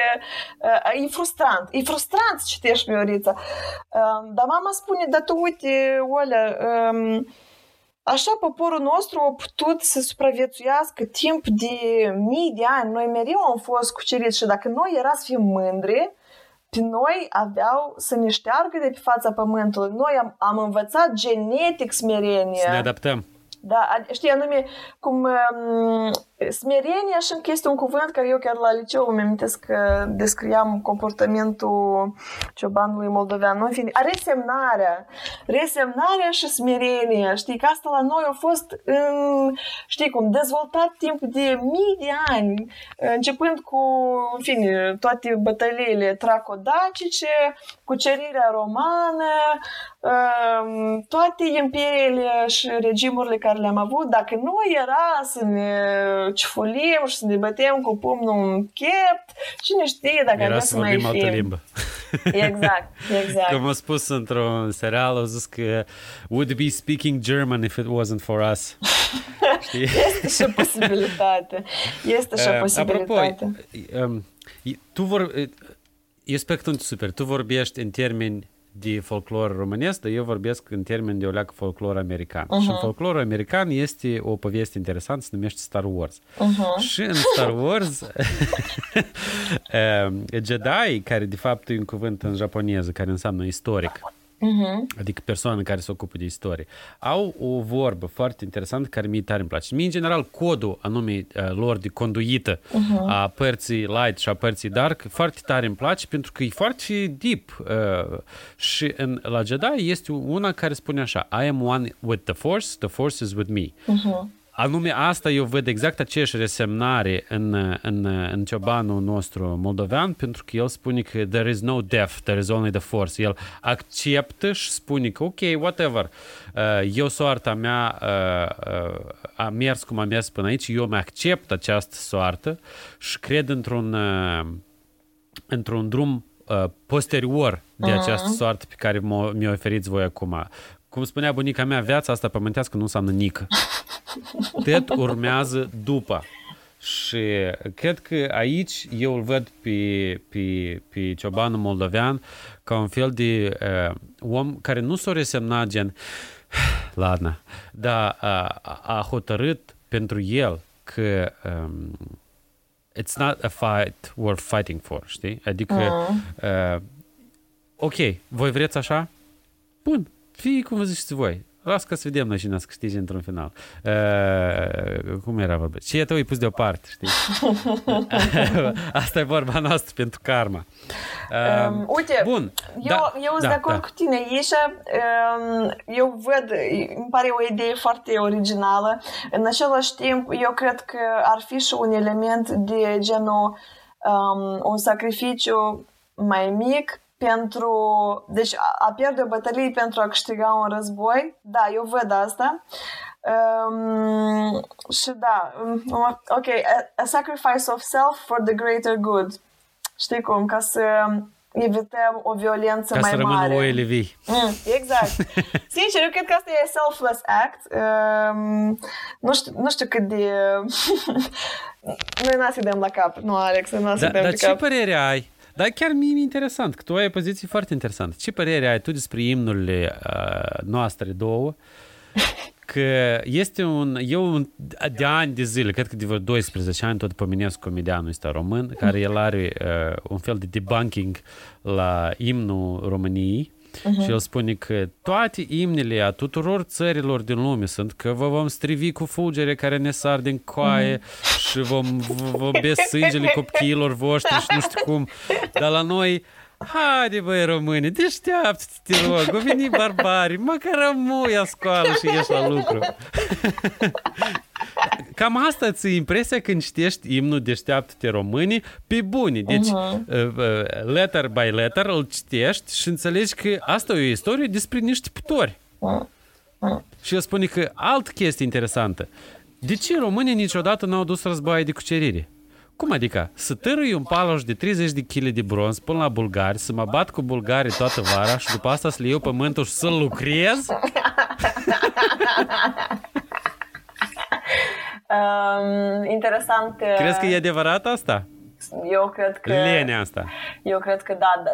uh, e frustrant. E frustrant să citești Miorița. Uh, dar mama spune, dar tu uite, Olea, um, Așa poporul nostru a putut să supraviețuiască timp de mii de ani. Noi mereu am fost cuceriți și dacă noi era să fim mândri, pe noi aveau să ne șteargă de pe fața pământului. Noi am, am învățat genetic smerenie. Să ne adaptăm. Da, știi, anume, cum um, smerenia și încă este un cuvânt care eu chiar la liceu îmi amintesc că descriam comportamentul ciobanului moldovean. În fine, resemnarea. Resemnarea și smerenia. Știi, că asta la noi a fost, în, știi cum, dezvoltat timp de mii de ani, începând cu, în fine, toate bătăliile tracodacice, cucerirea romană, um, toate imperiile și regimurile care le-am avut, dacă nu era să ne cifolim și să ne bătem cu pumnul în chept, cine știe dacă era să, să mai fim. altă limbă. Exact, exact. Cum a spus într-un serial, a zis că would be speaking German if it wasn't for us. Știi? Este și o posibilitate. Este și o posibilitate. Apropo, um, tu vor, e spectrul super. Tu vorbești în termeni de folclor românesc, dar eu vorbesc în termeni de o leacă folclor american. Uh-huh. Și în folclorul american este o poveste interesantă, se numește Star Wars. Uh-huh. Și în Star Wars, Jedi, care de fapt e un cuvânt în japoneză, care înseamnă istoric, uh-huh. adică persoane care se ocupă de istorie, au o vorbă foarte interesantă care mie tare îmi place. Mie, în general, codul anume uh, lor de conduită uh-huh. a părții light și a părții dark foarte tare îmi place pentru că e foarte deep. Uh, și în, la Jedi este una care spune așa I am one with the Force, the Force is with me. Uh-huh anume asta eu văd exact aceeași resemnare în, în, în ciobanul nostru moldovean, pentru că el spune că there is no death, there is only the force. El acceptă și spune că ok, whatever, uh, eu soarta mea uh, uh, a mers cum a mers până aici, eu mi accept această soartă și cred într-un într-un drum posterior de această soartă pe care mi-o oferiți voi acum. Cum spunea bunica mea, viața asta pământească nu înseamnă nică. Tot urmează după. Și cred că aici eu îl văd pe, pe, pe ciobanul moldovean ca un fel de uh, om care nu s-a resemnat gen ladna, dar uh, a hotărât pentru el că um, it's not a fight worth fighting for, știi? Adică, uh, ok, voi vreți așa? Bun, fie cum vă ziceți voi. Las că să vedem noi cine să câștige într-un final. Uh, cum era vorba? Ce tu îi pus deoparte, știi? Asta e vorba noastră pentru karma. Uh, um, uite, bun. eu, da, eu sunt da, de acord da. cu tine, Ișa. Um, eu văd, îmi pare o idee foarte originală. În același timp, eu cred că ar fi și un element de genul um, un sacrificiu mai mic pentru... Deci a, a pierde o bătălie pentru a câștiga un război. Da, eu văd asta. Um, și da, um, ok, a, a sacrifice of self for the greater good. Știi cum? Ca să evităm o violență Ca mai să mare. Ca oile vii. Mm, exact. Sincer, eu cred că asta e selfless act. Um, nu, știu, nu știu cât de... Noi n-a dăm la cap. Nu, Alex, nu n-a da, Dar ce cap. părere ai dar chiar mie e interesant, că tu ai o poziție foarte interesantă. Ce părere ai tu despre imnurile uh, noastre două? Că este un... Eu de ani de zile, cred că de vreo 12 ani, tot pomenesc comedianul ăsta român, care el are uh, un fel de debunking la imnul României Uh-huh. Și el spune că toate imnele a tuturor țărilor din lume sunt că vă vom strivi cu fulgere care ne sar din coaie uh-huh. și vom, vom bea sângele copiilor voștri și nu știu cum. Dar la noi Haide, băi, români, deșteaptă-te, te rog, au venit barbarii, măcar rămâi scoală și ieși la lucru. Cam asta ți impresia când citești imnul Deșteaptă-te românii pe buni. Deci, uh-huh. letter by letter îl citești și înțelegi că asta e o istorie despre niște putori. Uh-huh. Și el spune că alt chestie interesantă. De ce românii niciodată n-au dus războaie de cucerire? Cum adică? Să târui un paloș de 30 de kg de bronz până la bulgari, să mă bat cu bulgarii toată vara și după asta să le iau pământul și să lucrez? um, interesant. Crezi că e adevărat asta? Eu cred că... Lenea asta. Eu cred că da. da.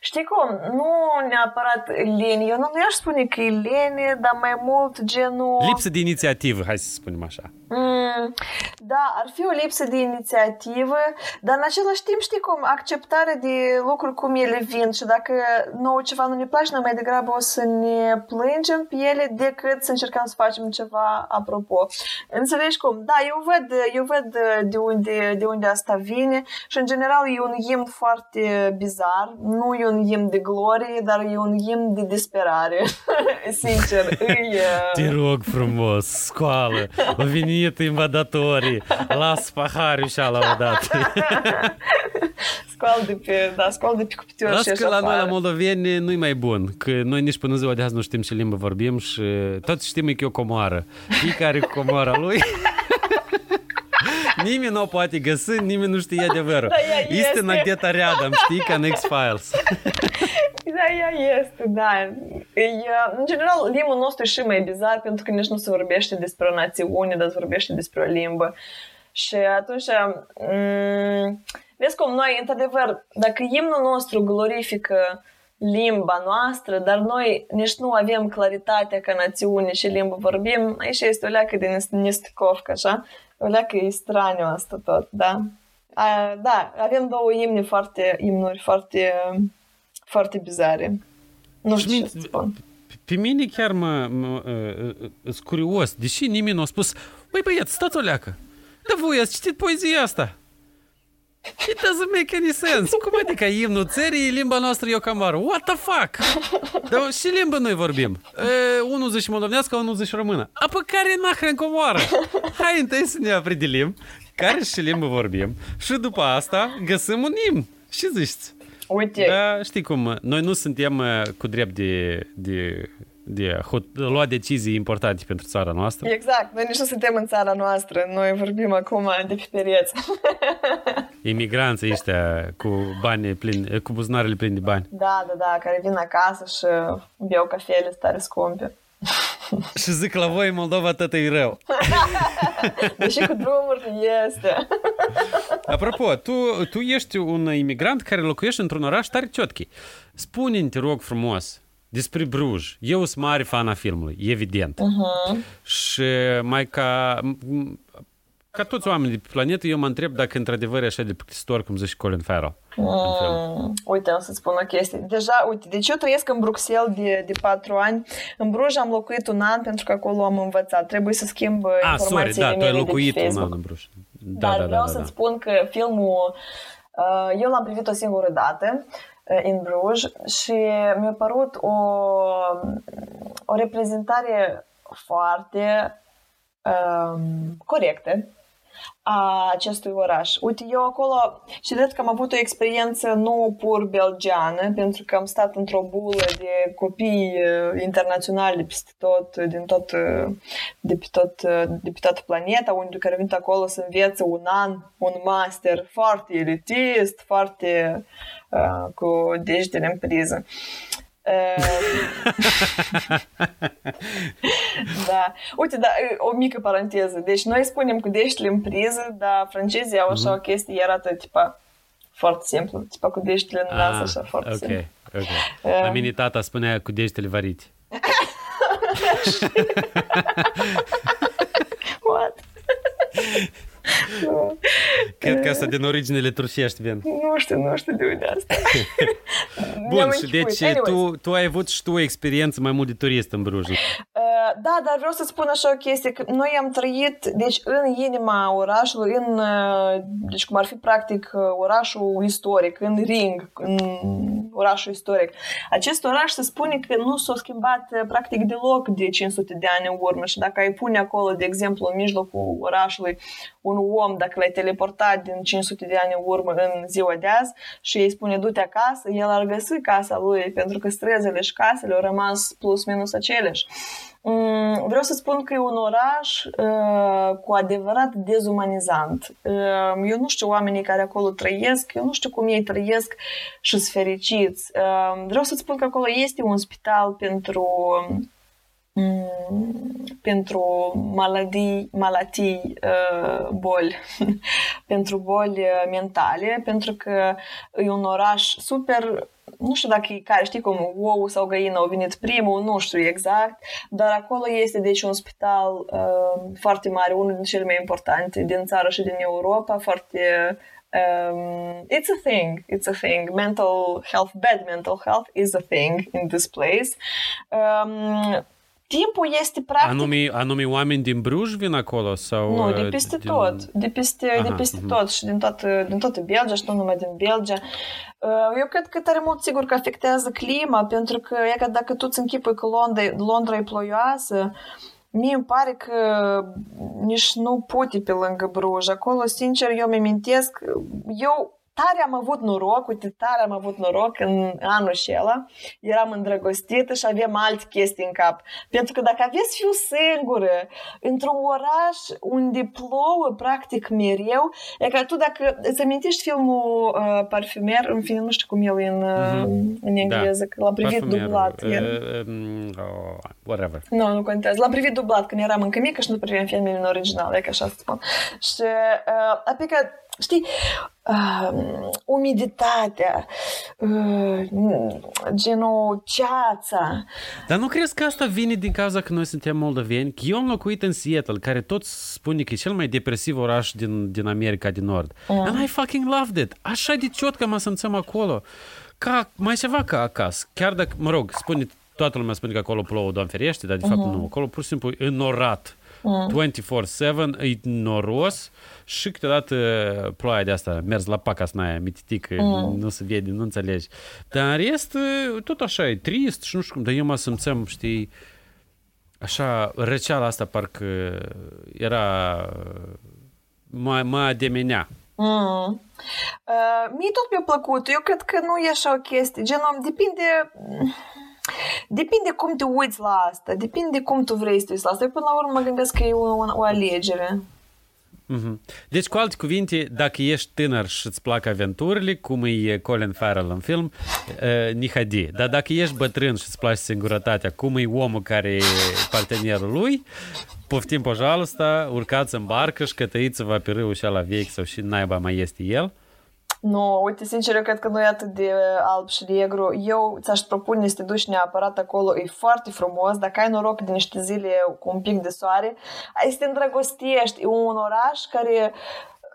Știi cum? Nu neapărat lene. Eu nu, nu aș spune că e lene, dar mai mult genul... Lipsă de inițiativă, hai să spunem așa. Mm, da, ar fi o lipsă de inițiativă, dar în același timp, știi cum, acceptarea de lucruri cum ele vin și dacă nouă ceva nu ne place, noi mai degrabă o să ne plângem pe ele decât să încercăm să facem ceva apropo. Înțelegi cum? Da, eu văd, eu văd de unde, de unde asta vine și în general e un imn foarte bizar, nu e un imn de glorie, dar e un imn de disperare. Sincer, îi... Te rog frumos, scoală, a venit invadatorii, las paharul și la o dată. scoală de pe, da, scoală de pe cuptior Las că la noi, la moldoveni, nu-i mai bun, că noi nici până ziua de azi nu știm ce limbă vorbim și toți știm că e o comoară. Fiecare cu comoara lui. Nimeni nu o poate găsi, nimeni nu știe adevărul. Da, ea Istina este. где-то rядом, știi, ca în X-Files. Da, ea este, da. E, în general, limba nostru e și mai bizar pentru că nici nu se vorbește despre o națiune, dar se vorbește despre o limbă. Și atunci, m- vezi cum noi, într-adevăr, dacă imnul nostru glorifică limba noastră, dar noi nici nu avem claritatea ca națiune și limbă vorbim, aici este o leacă de nesticovcă, așa? O leacă e straniu asta tot, da? A, da, avem două imne foarte, imnuri foarte, foarte bizare. Nu Și știu ce min- să spun. Pe mine chiar mă, mă uh, curios, deși nimeni nu a spus, băi băiat, stați o leacă, dar voi ați citit poezia asta? It doesn't make any sense. Cum adică imnul țării, limba noastră e o camară? What the fuck? Dar și limba noi vorbim. E, unul zice moldovenească, unul zice română. A, pe care nahren comoară? Hai întâi să ne apredelim care și limbă vorbim și după asta găsim un imn. Și zici? Uite, Da, știi cum, noi nu suntem uh, cu drept de, de, de a hot- lua decizii importante pentru țara noastră. exact, noi nici nu suntem în țara noastră, noi vorbim acum de pe pereți. Imigranții ăștia cu bani plini, cu buzunarele pline de bani. da, da, da, care vin acasă și beau cafele stare scumpe. Și zic la voi, Moldova, tot e rău. Deși cu drumuri este. Apropo, tu, tu ești un imigrant care locuiește într-un oraș tare ciotchi. Spune-mi, te rog frumos, despre Bruj. Eu sunt mare fan a filmului, evident. Uh-huh. Și mai ca, ca toți oamenii de pe planetă, eu mă întreb dacă într-adevăr e așa de plictisitor, cum zice Colin Farrell. în film. Mm, uite, o să spun o chestie. Deja, uite, deci eu trăiesc în Bruxelles de, de patru ani. În Bruj am locuit un an pentru că acolo am învățat. Trebuie să schimb uh, Ah, sorry, informațiile da, tu ai mele de locuit pe un Facebook. an în Bruj. Da, Dar da, vreau da, da, să-ți da. spun că filmul, uh, eu l-am privit o singură dată uh, în Bruj și mi-a părut o, o reprezentare foarte um, corectă a acestui oraș. Uite, eu acolo și cred că am avut o experiență nu pur belgeană, pentru că am stat într-o bulă de copii uh, internaționali de peste tot, din tot, uh, de pe, tot, uh, de pe toată planeta, unde care venit acolo să învețe un an, un master foarte elitist, foarte uh, cu degetele în priză. da. Uite, da, o mică paranteză. Deci noi spunem cu degetele în priză, dar francezii au așa o chestie, iar arată tipa foarte simplu, tipa cu degetele în nas, așa foarte ok, simplu. ok. Um, La mine tata spunea cu degetele varite. What? nu, Cred că asta din originele turcești vin. nu știu, nu știu de unde asta. Bun, Mi-am și închipuit. deci Anyways. tu, tu ai avut și tu o experiență mai mult de turist în Bruj. Uh, Da, dar vreau să spun așa o chestie, că noi am trăit, deci în inima orașului, în, uh, deci cum ar fi practic uh, orașul istoric, în ring, în orașul istoric. Acest oraș se spune că nu s-a schimbat uh, practic deloc de 500 de ani în urmă și dacă ai pune acolo, de exemplu, în mijlocul orașului un om, dacă l-ai teleportat din 500 de ani în urmă în ziua de azi și îi spune du-te acasă, el ar găsi casa lui pentru că străzile și casele au rămas plus minus aceleași. Mm, Vreau să spun că e un oraș uh, cu adevărat dezumanizant. Uh, eu nu știu oamenii care acolo trăiesc, eu nu știu cum ei trăiesc și sunt fericiți. Uh, vreau să spun că acolo este un spital pentru mm, pentru maladii, malatii, uh, boli, pentru boli uh, mentale, pentru că e un oraș super nu știu dacă e care, știi cum, ou sau găină au venit primul, nu știu exact, dar acolo este deci un spital uh, foarte mare, unul din cele mai importante din țară și din Europa, foarte um, it's a thing. It's a thing. Mental health, bad mental health is a thing in this place. Um, timpul este practic... Anumii, anumii oameni din Bruj vin acolo? Sau, nu, de peste din... tot. De peste, Aha, de peste uh-huh. tot și din toată, din toată Belgia și nu numai din Belgia. Eu cred că tare mult sigur că afectează clima, pentru că e ca dacă tu îți închipui că Londra, Londra e ploioasă, Mie îmi pare că nici nu poate pe lângă Bruj. Acolo, sincer, eu mi-amintesc, eu tare am avut noroc, uite, tare am avut noroc în anul acela. Eram îndrăgostită și aveam alte chestii în cap. Pentru că dacă aveți fiu singură într-un oraș unde plouă practic mereu, e ca tu dacă îți amintești filmul uh, Parfumer, în fine, nu știu cum el e în, mm-hmm. în engleză, da. că l-am privit Parfumer, dublat. Uh, um, oh, whatever. Nu, no, nu contează. L-am privit dublat când eram încă mică și nu priveam filmele în original, e ca așa să spun. Și uh, adică știi, uh, umiditatea, uh, genul ceața. Dar nu crezi că asta vine din cauza că noi suntem moldoveni? Eu am locuit în Seattle, care tot spune că e cel mai depresiv oraș din, din America din Nord. Uh. And I fucking loved it. Așa de ciot că mă simțeam acolo. Ca, mai ceva ca acasă. Chiar dacă, mă rog, spune, toată lumea spune că acolo plouă, Doamne ferește, dar de fapt uh-huh. nu. Acolo pur și simplu înorat. Uh. 24-7, e noros și câteodată ploaia de asta, mers la paca aia mititică, mm. nu se vede, nu înțelegi. Dar în rest, tot așa, e trist și nu știu cum, dar eu mă simțeam, știi, așa, răceala asta parcă era, mă, mă ademenea. Mm. Uh, mie tot mi-a plăcut. Eu cred că nu e așa o chestie. Genul, depinde... Depinde cum te uiți la asta, depinde cum tu vrei să te uiți la asta. Eu până la urmă mă gândesc că e o, o alegere. Mm-hmm. Deci, cu alte cuvinte, dacă ești tânăr și îți plac aventurile, cum e Colin Farrell în film, uh, nihadi. Dar dacă ești bătrân și îți place singurătatea, cum e omul care e partenerul lui, poftim, pожалуйста, urcați în barcă și cătăiți-vă pe râul și la vechi sau și naiba mai este el. nu, uite, sincer, eu cred că nu e atât de alb și negru. Eu ți-aș propune să te duci neapărat acolo. E foarte frumos. Dacă ai noroc de niște zile cu un pic de soare, ai să te îndrăgostești. E un oraș care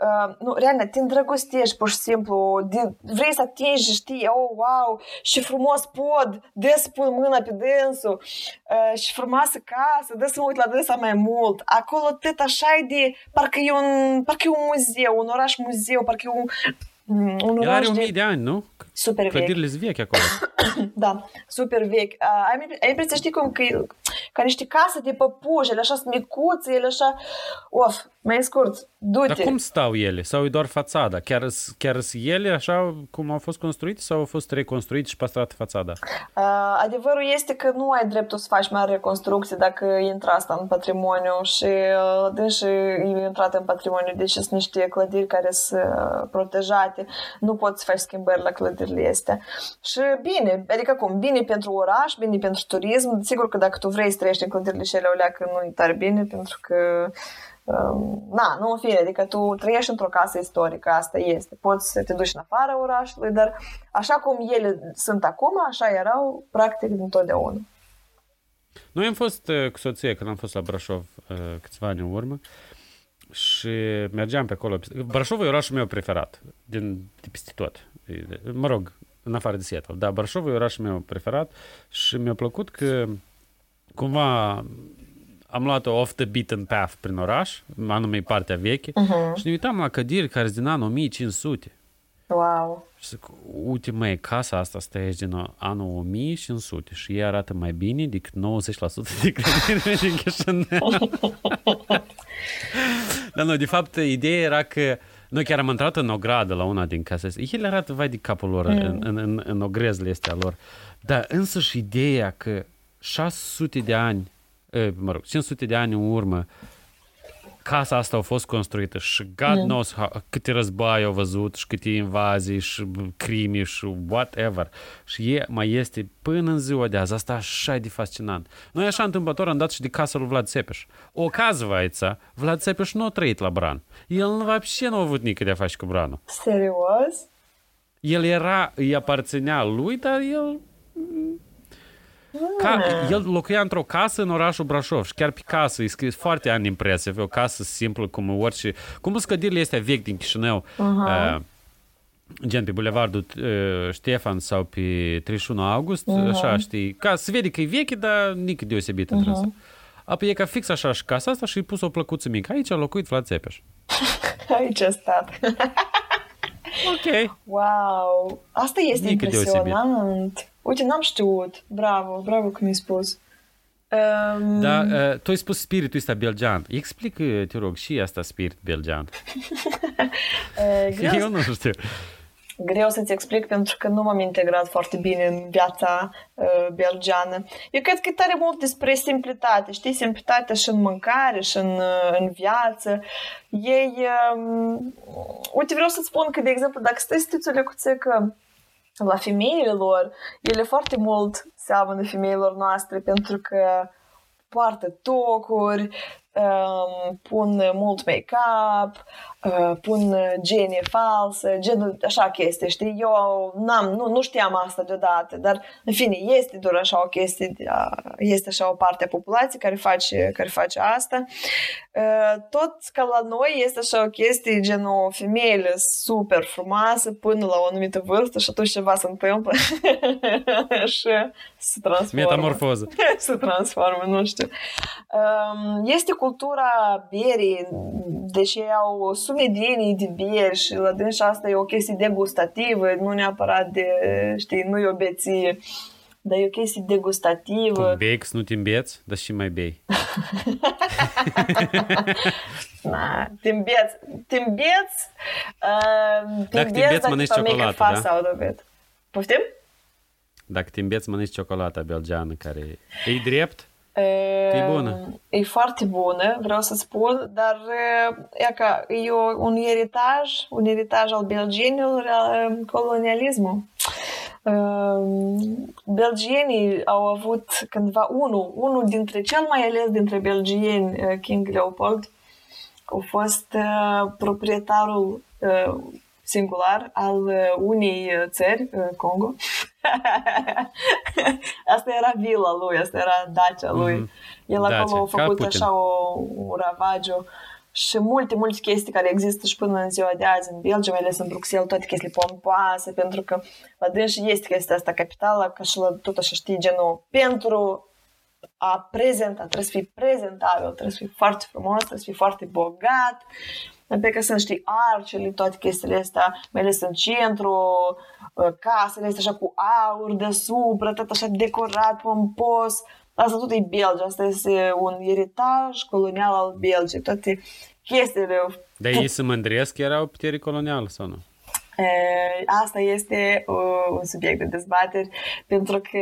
Uh, nu, realmente, te îndrăgostești pur și simplu, de, vrei să atingi, știi, oh, wow, și frumos pod, de să pun mâna pe dânsul, uh, și frumoasă casă, de să mă uit la dânsa mai mult. Acolo tot așa e de, parcă e un, parcă e un muzeu, un oraș muzeu, parcă e un, Mm, un El are o mii de... de ani, nu? Super Clădirile vechi. vechi acolo. da, super vechi. Uh, ai, ai impresia, știi cum, că, ca niște case de păpuși, ele așa sunt micuțe, ele așa... Of, mai scurt, du-te. Dar cum stau ele? Sau e doar fațada? Chiar, chiar sunt ele așa cum au fost construite sau au fost reconstruite și păstrate fațada? Uh, adevărul este că nu ai dreptul să faci mari reconstrucții dacă intră asta în patrimoniu și uh, deși e intrat în patrimoniu, deci sunt niște clădiri care sunt protejate, nu poți să faci schimbări la clădirile astea. Și bine, adică cum, bine pentru oraș, bine pentru turism, sigur că dacă tu vrei să trăiești în clădirile și ele, că nu e tare bine, pentru că Um, na, nu în fine, adică tu trăiești într-o casă istorică, asta este. Poți să te duci în afara orașului, dar așa cum ele sunt acum, așa erau practic dintotdeauna. Noi am fost uh, cu soția când am fost la Brașov uh, câțiva ani în urmă și mergeam pe acolo. Brașov e orașul meu preferat, din, de peste tot. Mă rog, în afară de Seattle. Dar Brașov e orașul meu preferat și mi-a plăcut că cumva am luat-o off the beaten path prin oraș, anume partea veche, uh-huh. și ne uitam la cădiri care sunt din anul 1500. Wow! Și zic, uite măi, casa asta stă aici din anul 1500 și ea arată mai bine decât 90% de clădiri din Chișinău. Dar nu, de fapt, ideea era că noi chiar am intrat în o gradă la una din case. Ele arată vai de capul lor mm. în, în, în, în ogrezele astea lor. Dar însă și ideea că 600 de ani mă rog, 500 de ani în urmă, casa asta a fost construită și God mm. knows how, câte război au văzut și câte invazii și crime și whatever. Și e, mai este până în ziua de azi. Asta așa de fascinant. Noi așa întâmplător am dat și de casa lui Vlad Țepeș. Оказывается, Vlad Țepeș nu a trăit la Bran. El вообще nu a avut nică de a face cu Branul. Serios? El era, îi aparținea lui, dar el ca, el locuia într-o casă în orașul Brașov și chiar pe casă e scris foarte ani impresie, avea o casă simplă cum orice, cum scădirile astea vechi din Chișinău, uh-huh. uh, gen pe bulevardul uh, Ștefan sau pe 31 august, uh-huh. așa, știi, ca se vede că e veche, dar nici deosebit uh-huh. întrânsă. Apoi e ca fix așa și casa asta și i pus o plăcuță mică. Aici a locuit Vlad Țepeș. Aici a stat. ok. Wow! Asta este Nică impresionant. Deosebit. Uite, n-am știut. Bravo, bravo că mi-ai spus. Um... Da, uh, tu ai spus spiritul ăsta belgean. Explică, te rog, și asta spirit belgean. uh, Eu nu știu. Greu să-ți explic pentru că nu m-am integrat foarte bine în viața uh, belgeană. Eu cred că e tare mult despre simplitate, știi, simplitatea și în mâncare și în, uh, în viață. Ei, um, uite, vreau să-ți spun că, de exemplu, dacă stai să te că la femeile lor, ele foarte mult seamănă femeilor noastre pentru că poartă tocuri, um, pun mult make-up, uh, pun genie falsă, genul așa chestii, știi? Eu n-am, nu, nu știam asta deodată, dar în fine, este doar așa o chestie, este așa o parte a populației care face, care face asta. Uh, tot ca la noi este așa o chestie, gen o femeie super frumoasă până la o anumită vârstă și atunci ceva se întâmplă și se transformă. Metamorfoză. se transformă, nu știu. Um, este cultura berii, deși au sumedinii de bieri și la dânsa asta e o chestie degustativă, nu neapărat de, știi, nu e o beție, dar e o chestie degustativă. Cum bei, nu te îmbeți, dar și mai bei. Na, te îmbeți, te îmbeți, uh, te Dacă te îmbeți, mănânci ciocolată, da? Poftim? Dacă te îmbeți, mănânci ciocolata belgeană care e drept, E bună. E foarte bună, vreau să spun, dar e ca e un eritaj, un eritaj al belgienilor, colonialismul. Belgienii au avut cândva unul, unul dintre cel mai ales dintre belgieni, King Leopold, a fost proprietarul singular al unei țări, Congo. asta era vila lui, asta era Dacia lui. Mm-hmm. El Dacia, acolo a făcut așa o, un ravagiu și multe, multe chestii care există și până în ziua de azi în Belgia, mai ales în Bruxelles, toate chestii pompoase, pentru că la dânsi este chestia asta capitală, ca și la tot așa știi, genul, pentru a prezenta, trebuie să fii prezentabil, trebuie să fii foarte frumos, trebuie să fii foarte bogat, pe că sunt, știi, arcele, toate chestiile astea, mai ales în centru, uh, casele astea așa cu aur deasupra, tot așa decorat, pompos. Asta tot e Belgia, asta este un eritaj colonial al Belgiei, toate chestiile. Dar ei se mândresc că erau putere colonială sau nu? Asta este uh, un subiect de dezbateri, pentru că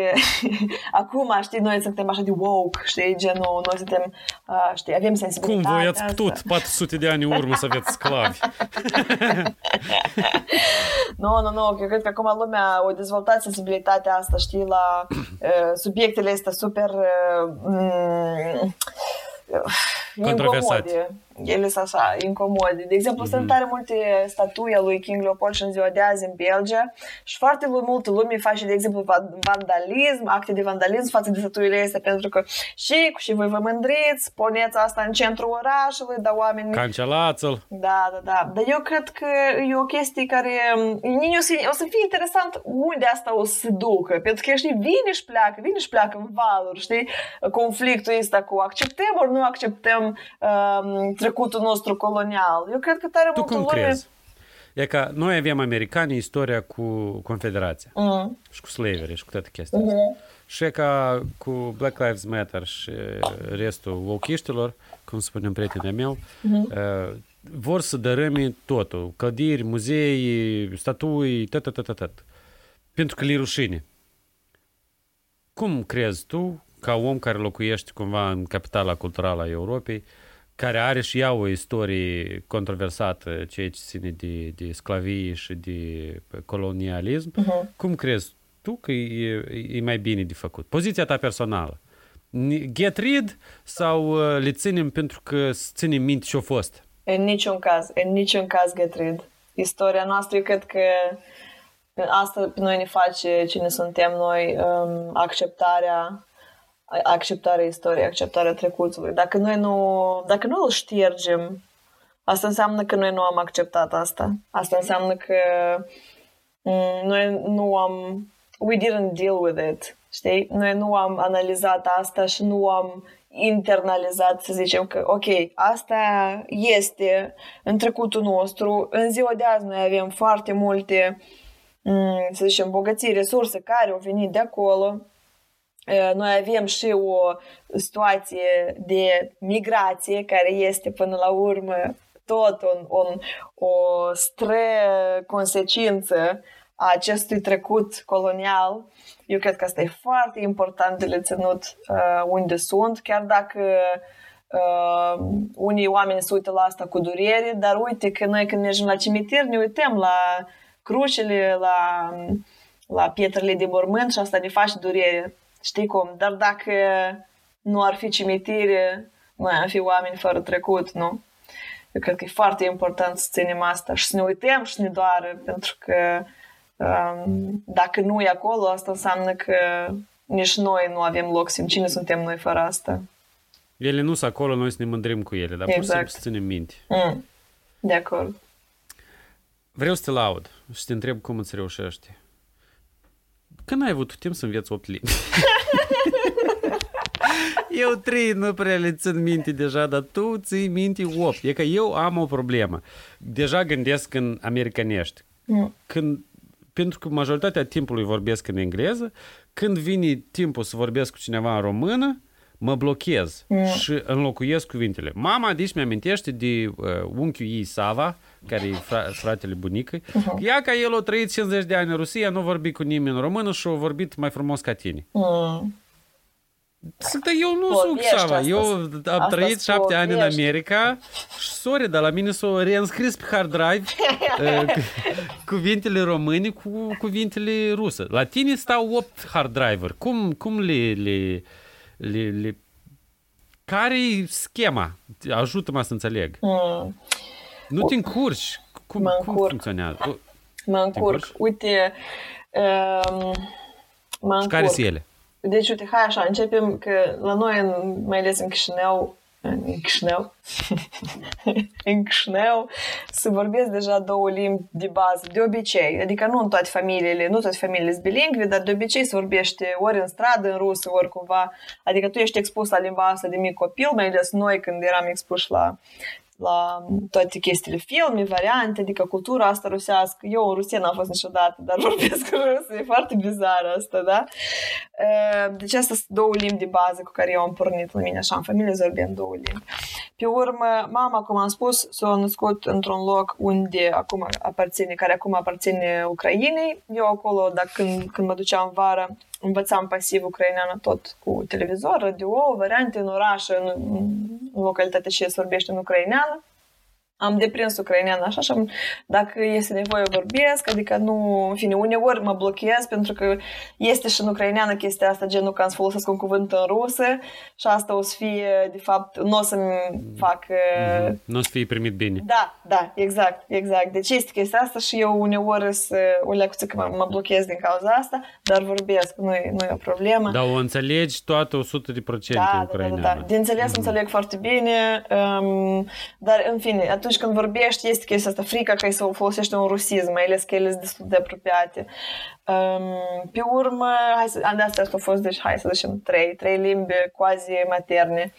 acum, știi, noi suntem așa de woke, știi, genul, noi suntem, uh, știi, avem sensibilitate. Cum voi ați putut 400 de ani în urmă să aveți sclavi? nu, nu, nu, eu cred că acum lumea a dezvoltat sensibilitatea asta, știi, la uh, subiectele astea super... Uh, Controversate. Ele sunt așa, incomode. De exemplu, mm-hmm. sunt tare multe statui lui King Leopold și în ziua de azi în Belgia și foarte multă lume face, de exemplu, vandalism, acte de vandalism față de statuile astea, pentru că și cu și voi vă mândriți, puneți asta în centrul orașului, dar oamenii... Cancelați-l! Da, da, da. Dar eu cred că e o chestie care o să, o să fie interesant unde asta o să ducă, pentru că, știi, vine și pleacă, vine și pleacă în valuri, știi, conflictul ăsta cu acceptăm ori nu acceptăm um, trecutul nostru colonial. Eu cred că tare tu multă cum lume... crezi? E că noi avem americani istoria cu Confederația mm. și cu slavery și cu toate chestiile mm-hmm. Și e ca cu Black Lives Matter și restul wokiștilor, cum spunem prietenii meu, mm-hmm. uh, vor să dărâme totul. Clădiri, muzei, statui, tot, tot, tot, tot. Pentru că le rușine. Cum crezi tu, ca om care locuiește cumva în capitala culturală a Europei, care are și ea o istorie controversată, ceea ce ține de, de sclavie și de colonialism. Uh-huh. Cum crezi tu că e, e mai bine de făcut? Poziția ta personală. Get rid sau uh, le ținem pentru că ținem minte ce-a fost? În niciun caz, în niciun caz get rid. Istoria noastră, eu cred că asta pe noi ne face cine suntem noi, um, acceptarea acceptarea istoriei, acceptarea trecutului. Dacă noi nu, dacă nu îl ștergem, asta înseamnă că noi nu am acceptat asta. Asta înseamnă că mm, noi nu am, we didn't deal with it, știi? Noi nu am analizat asta și nu am internalizat, să zicem că, ok, asta este în trecutul nostru, în ziua de azi noi avem foarte multe, mm, să zicem, bogății, resurse care au venit de acolo, noi avem și o situație de migrație care este până la urmă tot un, un, o stră consecință a acestui trecut colonial. Eu cred că asta e foarte important de le ținut uh, unde sunt, chiar dacă uh, unii oameni se uită la asta cu durere, dar uite că noi când mergem la cimitir ne uităm la crucile, la, la pietrele de mormânt și asta ne face durere Știi cum? Dar dacă nu ar fi cimitire, noi am fi oameni fără trecut, nu? Eu cred că e foarte important să ținem asta și să ne uităm și să ne doară, pentru că um, dacă nu e acolo, asta înseamnă că nici noi nu avem loc, sim cine suntem noi fără asta. Ele nu sunt acolo, noi să ne mândrim cu ele, dar exact. pur și simplu exact. să ținem minte. Mm. De acord. Vreau să te laud și să te întreb cum îți reușești. Când ai avut timp să înveți 8 limbi? eu trei nu prea le țin minte deja, dar tu ții minte 8. E că eu am o problemă. Deja gândesc în americanești. Mm. Când, pentru că majoritatea timpului vorbesc în engleză, când vine timpul să vorbesc cu cineva în română, mă blochez mm. și înlocuiesc cuvintele. Mama, deci mi-amintește de uh, unchiul ei Sava, care e fra- fratele bunicăi. Uh-huh. Ea ca el a trăit 50 de ani în Rusia, nu vorbi cu nimeni în română și a vorbit mai frumos ca tine. Mm. Zic, dar eu nu sunt Sava. Eu am trăit șapte ani în America și, sorry, dar la mine s-au reînscris pe hard drive uh, cuvintele române cu cuvintele rusă. La tine stau 8 hard driver. Cum, cum le, le, le, le... Care e schema? Ajută-mă să înțeleg. Mm. Nu te încurci. Cum, mă încurc. cum funcționează? Mă încurc. Uite, um, mă încurc. Și care sunt ele? Deci, uite, hai așa, începem că la noi, mai ales în Chișinău, în Chișinău, în Chișinău, să vorbesc deja două limbi de bază, de obicei. Adică nu în toate familiile, nu toate familiile sunt bilingve, dar de obicei se vorbește ori în stradă, în rusă, ori cumva. Adică tu ești expus la limba asta de mic copil, mai ales noi când eram expuși la la toate chestiile, filme, variante, adică cultura asta rusească. Eu în Rusia n-am fost niciodată, dar vorbesc rusă, e foarte bizar asta, da? Deci astea sunt două limbi de bază cu care eu am pornit la mine, așa, în familie vorbim două limbi. Pe urmă, mama, cum am spus, s-a născut într-un loc unde acum aparține, care acum aparține Ucrainei. Eu acolo, dacă când, când mă duceam vara, învățam pasiv ucraineană tot cu televizor, radio, variante în oraș, în, în localitate și se vorbește în ucraineană am deprins ucraineană așa și dacă este nevoie vorbesc, adică nu, în fine, uneori mă blochez pentru că este și în ucraineană chestia asta, genul că am să folosesc un cuvânt în rusă și asta o să fie, de fapt, nu o să-mi fac... Mm-hmm. Nu o să fie primit bine. Da, da, exact, exact. Deci este chestia asta și eu uneori să o leacuță că mă, mă blochez din cauza asta, dar vorbesc, nu e, nu e o problemă. Da, o înțelegi toată 100 de procente da, da, da, da, da. De înțeles mm-hmm. înțeleg foarte bine, um, dar în fine, atunci atunci când vorbești, este chestia asta, frica că să folosești un rusism, mai ales că ele sunt destul de apropiate. Um, pe urmă, hai să, de astea au fost, deci hai să zicem, trei, trei limbi quasi materne.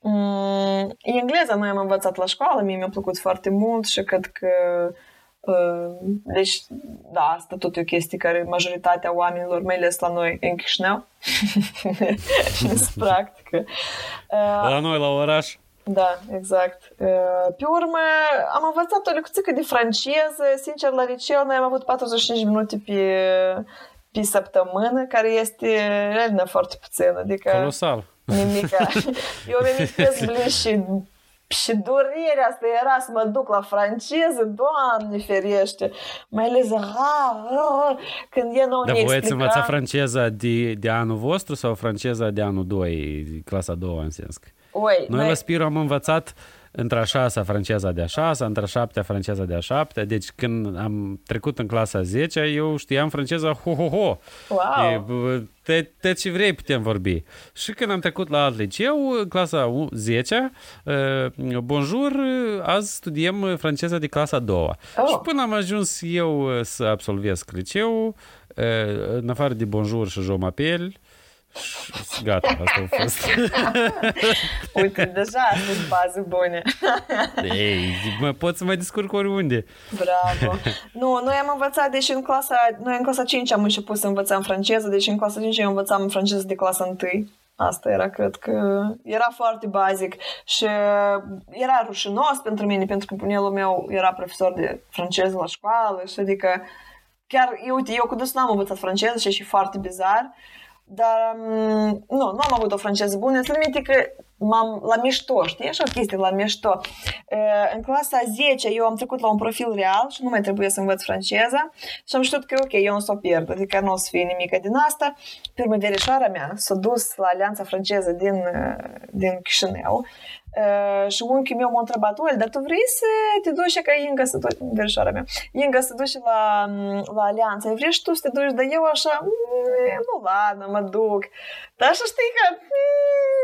Um, engleza noi am învățat la școală, mie mi-a plăcut foarte mult și cred că Uh, deci, da, asta tot e o chestie care majoritatea oamenilor, mai ales la noi în Chișinău, practică. Uh, la noi, la oraș? Da, exact. Pe urmă, am învățat o lecție de franceză. Sincer, la liceu noi am avut 45 minute pe, pe săptămână, care este realmente foarte puțin. Adică Colosal. Nimica. Eu mi-am și Și durerea asta era să mă duc la franceză, Doamne ferește. Mai ales când e nou Dar voi ați învățat franceza de, de anul vostru sau franceza de anul 2, clasa 2 în sens? Oi, noi, noi la Spiro am învățat între a șasea franceza de a șasea, între a șaptea franceza de a șaptea. Deci când am trecut în clasa 10 eu știam franceza ho-ho-ho. Wow. E, te, te ce vrei putem vorbi. Și când am trecut la alt liceu, în clasa 10, uh, bonjour, azi studiem franceza de clasa 2. Oh. Și până am ajuns eu să absolvesc liceu, uh, în afară de bonjour și je m'appelle, Gata, asta a fost. Uite, deja sunt baze bune. Ei, mă, pot să mă descurc oriunde. Bravo. Nu, noi am învățat, deși în clasa, noi în clasa 5 am început să învățăm franceză, deși în clasa 5 eu învățam franceză de clasa 1. Asta era, cred că era foarte basic și era rușinos pentru mine, pentru că bunelul meu era profesor de franceză la școală și adică chiar, eu, uite, eu cu n-am învățat franceză și e și foarte bizar. Dar mm, nu, nu am avut o franceză bună. Să minte că m-am la mișto, știi, așa o chestie la mișto. În clasa 10 eu am trecut la un profil real și nu mai trebuie să învăț franceza și am știut că ok, eu nu o să o pierd, adică nu o să fie nimic din asta. Pe urmă, verișoara mea s-a dus la Alianța Franceză din, din Chișinău Uh, și unchiul meu m-a întrebat, Oel, dar tu vrei să te duci ca Inga să duci, verișoara mea, Inga să duci la, la Alianța, vrei și tu să te duci, dar eu așa, nu, ladă, mă duc. Dar așa știi că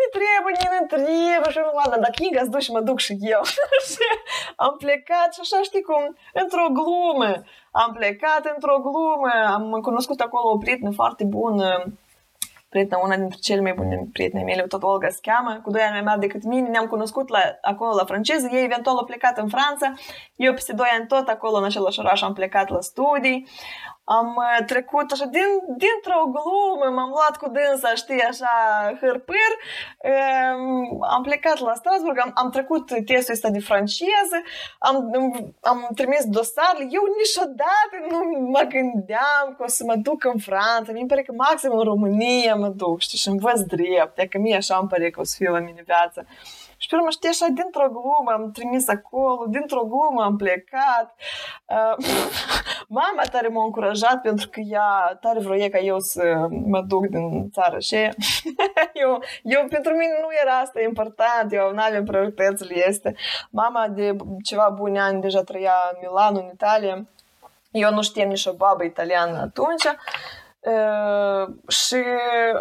nu trebuie, nu trebuie, și nu, ladă, dacă Inga să duci, mă duc și eu. și am plecat și așa știi cum, într-o glumă, am plecat într-o glumă, am cunoscut acolo o prietenă foarte bună, prietena, una dintre cele mai bune prietene mele, tot Olga se cheamă, cu doi ani mai mari decât mine, ne-am cunoscut la, acolo la franceză, ei eventual au plecat în Franța, eu peste doi ani tot acolo în același oraș am plecat la studii, am uh, trecut așa din, dintr-o glumă, m-am luat cu dânsa, știi, așa, hârpâr, um, am plecat la Strasburg, am, am trecut testul ăsta de franceză, am, am trimis dosarele, eu niciodată nu mă gândeam că o să mă duc în Franța, mi pare că maxim în România mă duc, știi, și învăț drept, că mie așa îmi pare că o să fiu la mine viață. Și pe urmă, știi, așa, dintr-o glumă am trimis acolo, dintr-o glumă am plecat. Uh, mama tare m-a încurajat pentru că ea tare vroia ca eu să mă duc din țară și eu, eu, pentru mine nu era asta important, eu nu aveam prioritățile este. Mama de ceva buni ani deja trăia în Milano, în Italia. Eu nu știam nici o babă italiană atunci și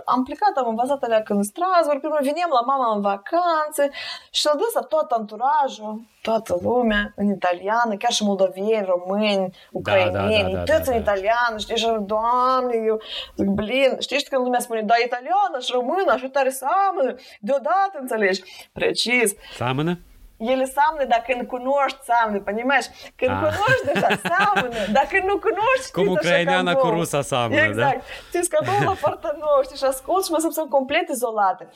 am plecat, am învățat alea în Strasbourg, prima veneam la mama în vacanțe și a dus tot anturajul, toată lumea în italiană, chiar și moldovieni, români, ucraineni, da, da, da, toți da, da, în italiană, știi, și doamne, eu zic, blin, știți când lumea spune, da, italiană și română, așa tare seamănă, deodată înțelegi, precis. Seamănă? ele seamănă dacă nu cunoști, seamănă, понимаешь? Când ah. cunoști deja, seamănă. Dacă nu cunoști, Cum ucraineana cu rusa seamănă, exact. da? Știți că două la partea nouă, știi, și ascult și mă simt complet izolate.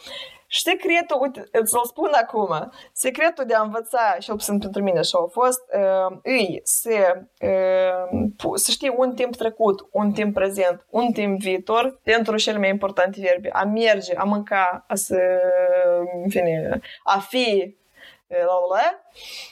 Și secretul, uite, să-l spun acum, secretul de a învăța, și sunt pentru mine și au fost, uh, îi să, uh, să știi un timp trecut, un timp prezent, un timp viitor, pentru cele mai importante verbe. A merge, a mânca, a să, în fine, a fi, la ule.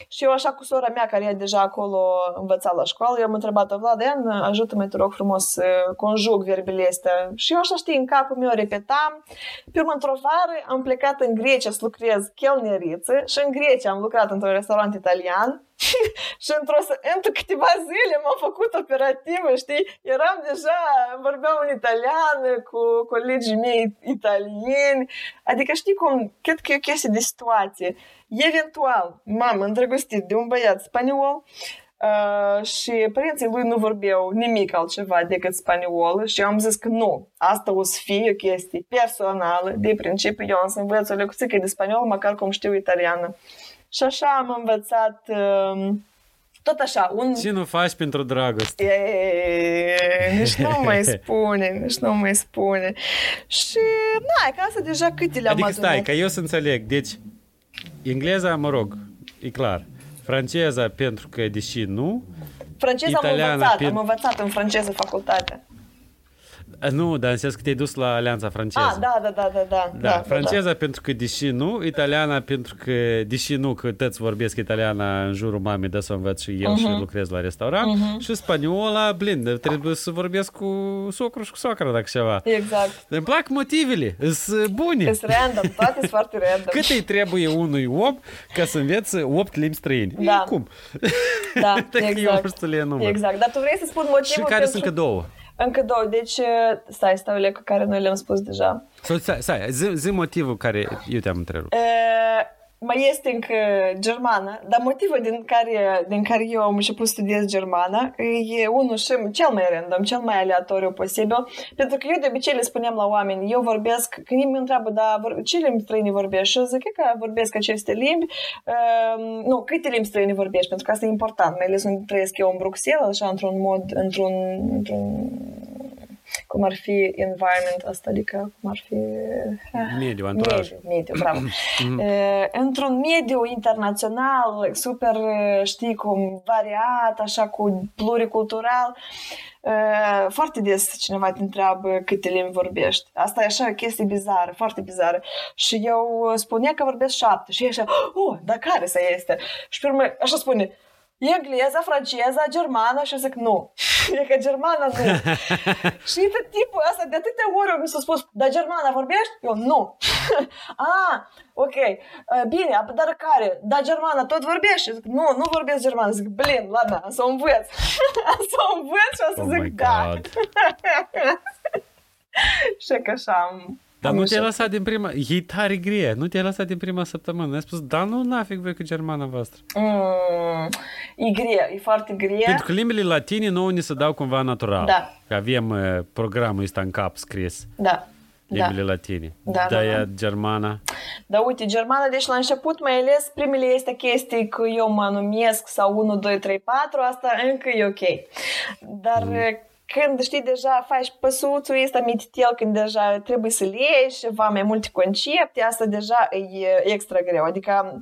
Și eu așa cu sora mea, care e deja acolo învățat la școală, eu am întrebat-o, Vladen, ajută-mă, te rog frumos, să conjug verbele astea. Și eu așa știi, în capul meu repetam. Pe urmă, într-o vară, am plecat în Grecia să lucrez chelneriță și în Grecia am lucrat într-un restaurant italian și într-o, într câteva zile m-am făcut operativă, știi? Eram deja, vorbeam în italiană cu colegii mei italieni. Adică știi cum, cred că e o chestie de situație. Eventual, m-am îndrăgostit de un băiat spaniol Uh, și părinții lui nu vorbeau nimic altceva decât spaniolă și eu am zis că nu, asta o să fie o chestie personală, de principiu eu am să învăț o lecție de spaniolă, măcar cum știu italiană. Și așa am învățat uh, tot așa, un... Ce nu faci pentru dragoste? E, nici nu mai spune, nici nu mai spune. Și, na, ca asta deja câte le-am Adică stai, ca eu să înțeleg, deci engleza, mă rog, e clar. Franceza, pentru că, deși nu... Franceza am învățat, pentru... am învățat în franceză facultate. Nu, dar în sens că te-ai dus la Alianța franceză. Ah, da, da, da, da, da. Da, da franceza da. pentru că deși nu, italiana pentru că deși nu, că toți vorbesc italiana în jurul mamei, de să învăț și eu uh-huh. și mhm. lucrez la restaurant, uh-huh. și spaniola, blin, trebuie să vorbesc cu socru și cu soacra dacă ceva. Exact. Îmi plac motivele, sunt bune. Sunt random, toate sunt foarte random. Cât îi trebuie unui om ca să învețe 8 limbi străini? Da. Cum? Da, exact. eu să le număr. Exact, dar tu vrei să spun motivul Și care pentru... sunt încă două? Încă două, deci stai, stai, Lecu, care noi le-am spus deja. Stai, stai zi, zi motivul care eu te-am întrerupt. Uh, mai este încă germană, dar motivul din care, din care eu am început să studiez germană e unul și cel mai random, cel mai aleatoriu posibil, pentru că eu de obicei le spuneam la oameni, eu vorbesc, când ei mă întreabă, da, ce limbi străini vorbești? Și eu zic că vorbesc aceste limbi, uh, nu, câte limbi străini vorbești, pentru că asta e important, mai ales când trăiesc eu în Bruxelles, așa, într-un mod, într-un, într-un cum ar fi environment asta, adică cum ar fi... Mediu, anturaj. Mediu, mediu bravo. Într-un mediu internațional, super, știi, cum variat, așa, cu pluricultural, foarte des cineva te întreabă câte limbi vorbești. Asta e așa o chestie bizară, foarte bizară. Și eu spunea că vorbesc șapte și e așa, oh, dar care să este? Și pe urmă, așa spune, engleza, franceza, germană și eu zic nu. E că germana nu. și pe tipul ăsta de atâtea ori mi s-a spus, dar germana vorbești? Eu nu. ah, ok. Bine, dar care? Dar germana tot vorbești? Zic, nu, nu vorbesc germană. Zic, blin, ladna, să o învăț. să o învăț și o să oh zic da. și că așa am dar nu te-ai lăsat din prima... E tare grie. Nu te-ai lăsat din prima săptămână. Ai spus, da, nu, nafig voi cu germana voastră. Mm, e grie, e foarte grie. Pentru că limbile latine nouă ni se dau cumva natural. Da. Că avem uh, programul ăsta în cap scris. Da. Limbile da. latine. Da, da, da. germana. Da, uite, germana, deci la început, mai ales primele este chestii că eu mă numesc sau 1, 2, 3, 4, asta încă e ok. Dar mm când știi deja faci păsuțul ăsta mititel, când deja trebuie să-l ieși și va mai multe concepte, asta deja e extra greu. Adică,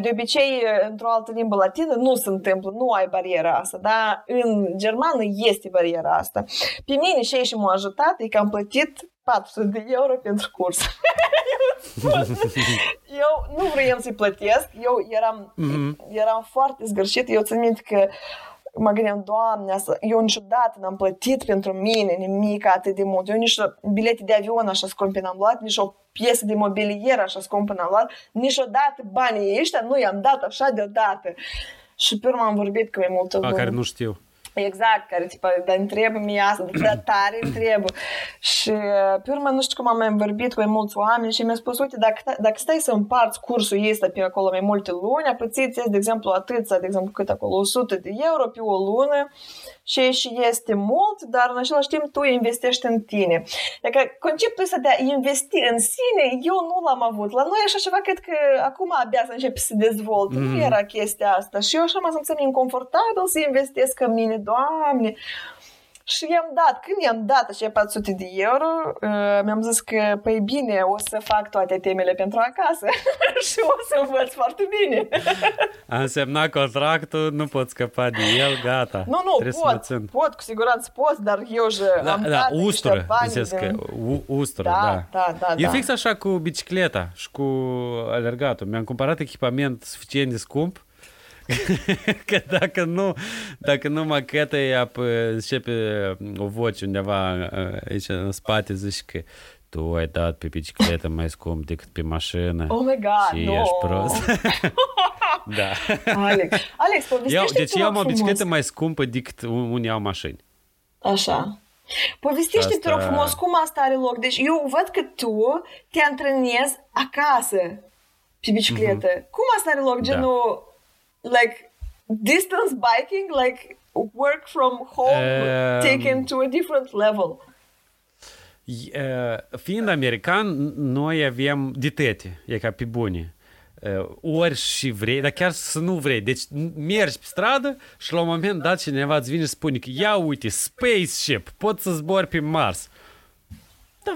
de obicei, într-o altă limbă latină nu se întâmplă, nu ai bariera asta, dar în germană este bariera asta. Pe mine și ei și m-au ajutat, e că am plătit 400 de euro pentru curs. eu nu vreau să-i plătesc, eu eram, mm-hmm. eram foarte zgârșit, eu țin minte că mă gândeam, Doamne, asta, eu niciodată n-am plătit pentru mine nimic atât de mult. Eu nici bilete de avion așa scumpe n-am luat, nici o piesă de mobilier așa scumpă n-am luat, niciodată banii ăștia nu i-am dat așa deodată. Și pe urmă am vorbit cu mai multă lume. care nu știu. Exact, care tipa, dar întrebă mi asta, dar tare întrebă. Și pe urmă nu știu cum am mai vorbit cu mai mulți oameni și mi-a spus, uite, dacă, dacă stai să împarți cursul ăsta pe acolo mai multe luni, apățiți, de exemplu, atâția, de exemplu, cât acolo, 100 de euro pe o lună și și este mult, dar în același timp tu investești în tine. Adică conceptul ăsta de a investi în sine, eu nu l-am avut. La noi așa ceva cred că acum abia să începe să se dezvolte. Mm. Nu era chestia asta. Și eu așa m-am simțit inconfortabil să investesc în mine, Doamne. Și i-am dat, când i-am dat așa 400 de euro, uh, mi-am zis că, păi bine, o să fac toate temele pentru acasă și o să învăț foarte bine. A însemnat contractul, nu pot scăpa de el, gata. Nu, nu, Trebuie pot, să pot, cu siguranță pot, dar eu și da, am da, dat ustură, bani de... că ustură, da, da. da, da e da. fix așa cu bicicleta și cu alergatul. Mi-am cumpărat echipament suficient de scump că dacă nu, dacă nu macheta ea începe o voce undeva aici în spate, zici că tu ai dat pe bicicletă mai scump decât pe mașină. Oh my God, și no. ești prost. da. Alex, Alex povestește Deci eu am o bicicletă mai scumpă decât unii au mașini. Așa. Povestește, asta... te rog frumos, cum asta are loc? Deci eu văd că tu te antrenezi acasă pe bicicletă. Mm-hmm. Cum asta are loc? Da. Genul, like distance biking, like work from home um, taken to a different level. Uh, fiind american, noi avem ditete, e ca pe bune. Uh, ori și vrei, dar chiar să nu vrei. Deci mergi pe stradă și la un moment dat cineva îți vine și spune că ia uite, spaceship, poți să zbori pe Mars.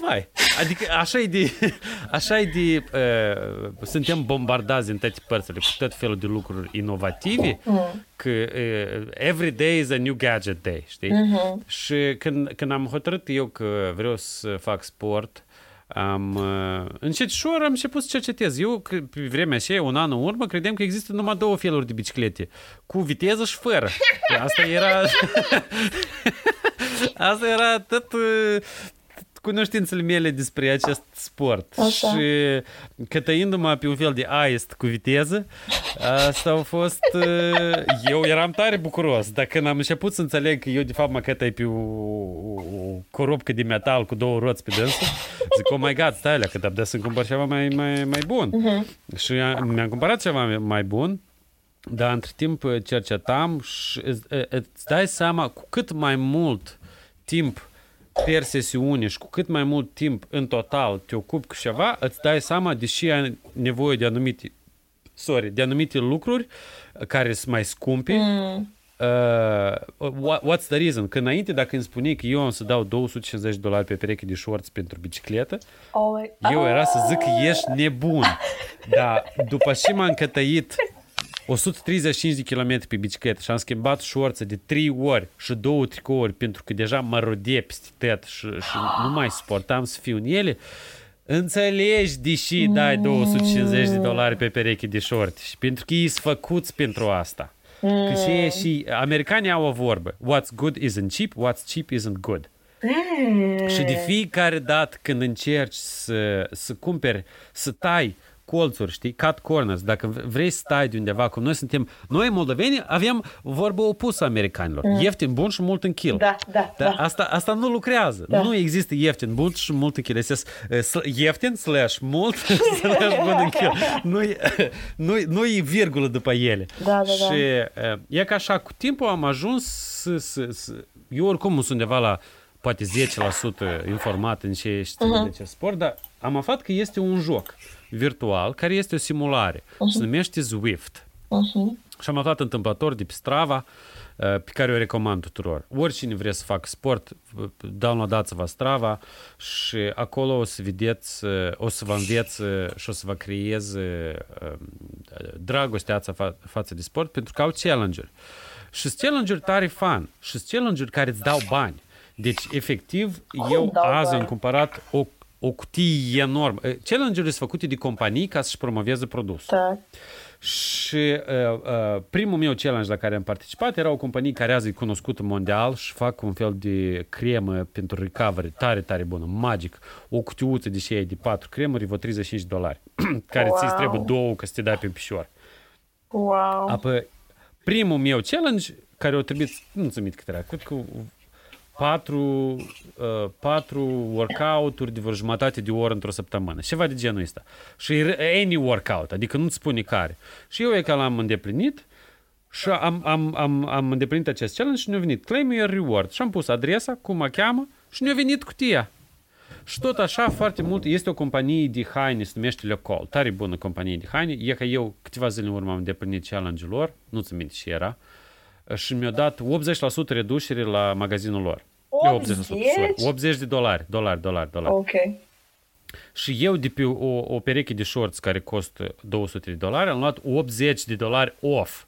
Davai. Adică așa e de... Așa e de... Uh, suntem bombardați în toate părțile cu tot felul de lucruri inovative, mm. că uh, every day is a new gadget day, știi? Mm-hmm. Și când, când am hotărât eu că vreau să fac sport, am, uh, încet și am început să cercetez. Eu, pe vremea aceea, un an în urmă, credeam că există numai două feluri de biciclete. Cu viteză și fără. Asta era... Asta era tot uh, cunoștințele mele despre acest sport. Așa. Și cătăindu-mă pe un fel de aist cu viteză, asta a fost... Uh, eu eram tare bucuros, dar când am început să înțeleg că eu de fapt mă cătăi pe o, o corupcă de metal cu două roți pe dânsul, zic, oh my god, stai alea, că dar să-mi cumpăr ceva mai, mai, mai bun. Uh-huh. Și mi-am cumpărat ceva mai bun, dar între timp cercetam și îți dai seama cu cât mai mult timp per sesiune și cu cât mai mult timp în total te ocupi cu ceva, îți dai seama, deși ai nevoie de anumite, sorry, de anumite lucruri care sunt mai scumpe, mm. Uh, what's the reason? Că înainte, dacă îmi spuneai că eu am să dau 250 dolari pe pereche de shorts pentru bicicletă, oh eu era să zic că ești nebun. Dar după ce m-am cătăit 135 de km pe bicicletă și am schimbat șorță de 3 ori și două tricouri pentru că deja mă rodie peste tot și, și nu mai suportam să fiu în ele, înțelegi deși dai 250 de dolari pe pereche de șorți și pentru că ei sunt făcuți pentru asta. Mm. Că și, și americanii au o vorbă. What's good isn't cheap, what's cheap isn't good. Mm. Și de fiecare dată când încerci să, să cumperi, să tai colțuri, știi, cut corners. Dacă vrei să stai de undeva, cum noi suntem, noi moldoveni avem vorbă opusă americanilor. Mm. Ieftin, bun și mult în kill. Da, da, Dar da. Asta, asta nu lucrează. Da. Nu există ieftin, bun și mult în kill. Este ieftin slash mult slash bun în kill. Nu, nu, nu e virgulă după ele. Da, da, și da. e ca așa, cu timpul am ajuns să, să, să eu oricum sunt undeva la poate 10% informat în ce știu uh-huh. de ce sport, dar am aflat că este un joc virtual care este o simulare. Uh-huh. Se numește Zwift. Uh-huh. Și am aflat întâmplător de pe Strava, pe care o recomand tuturor. Oricine vrea să facă sport, downloadați-vă Strava și acolo o să vedeți, o să vă înveți și o să vă creeze dragostea fa- față de sport pentru că au challenge-uri. Și challenge-uri tare fun și challenge-uri care îți dau bani. Deci, efectiv, eu azi am cumpărat o o cutie enormă. Challenge-urile sunt făcute de companii ca să-și promoveze produsul. Da. Și uh, uh, primul meu challenge la care am participat era o companie care azi e cunoscută mondial și fac un fel de cremă pentru recovery, tare, tare bună, magic. O cutiuță de și de patru cremuri, vă 35 dolari, care wow. ți trebuie două ca să te dai pe picior. Wow. Apoi, primul meu challenge, care o trebuie, nu ți cât era, cred că patru, uh, patru workout-uri de vreo jumătate de oră într-o săptămână. Ceva de genul ăsta. Și any workout, adică nu-ți spune care. Și eu e că l-am îndeplinit și am, am, am, am îndeplinit acest challenge și ne-a venit claim your reward. Și am pus adresa, cum mă cheamă și ne-a venit cutia. Și tot așa foarte mult, este o companie de haine, se numește Le Col, tare bună companie de haine, e că eu câteva zile în urmă am îndeplinit challenge-ul lor, nu-ți minte ce era, și mi-a dat 80% reducere la magazinul lor. 80? 80 de dolari, dolari, dolari, dolari. Ok. Și eu de pe o, o pereche de shorts care costă 200 de dolari, am luat 80 de dolari off.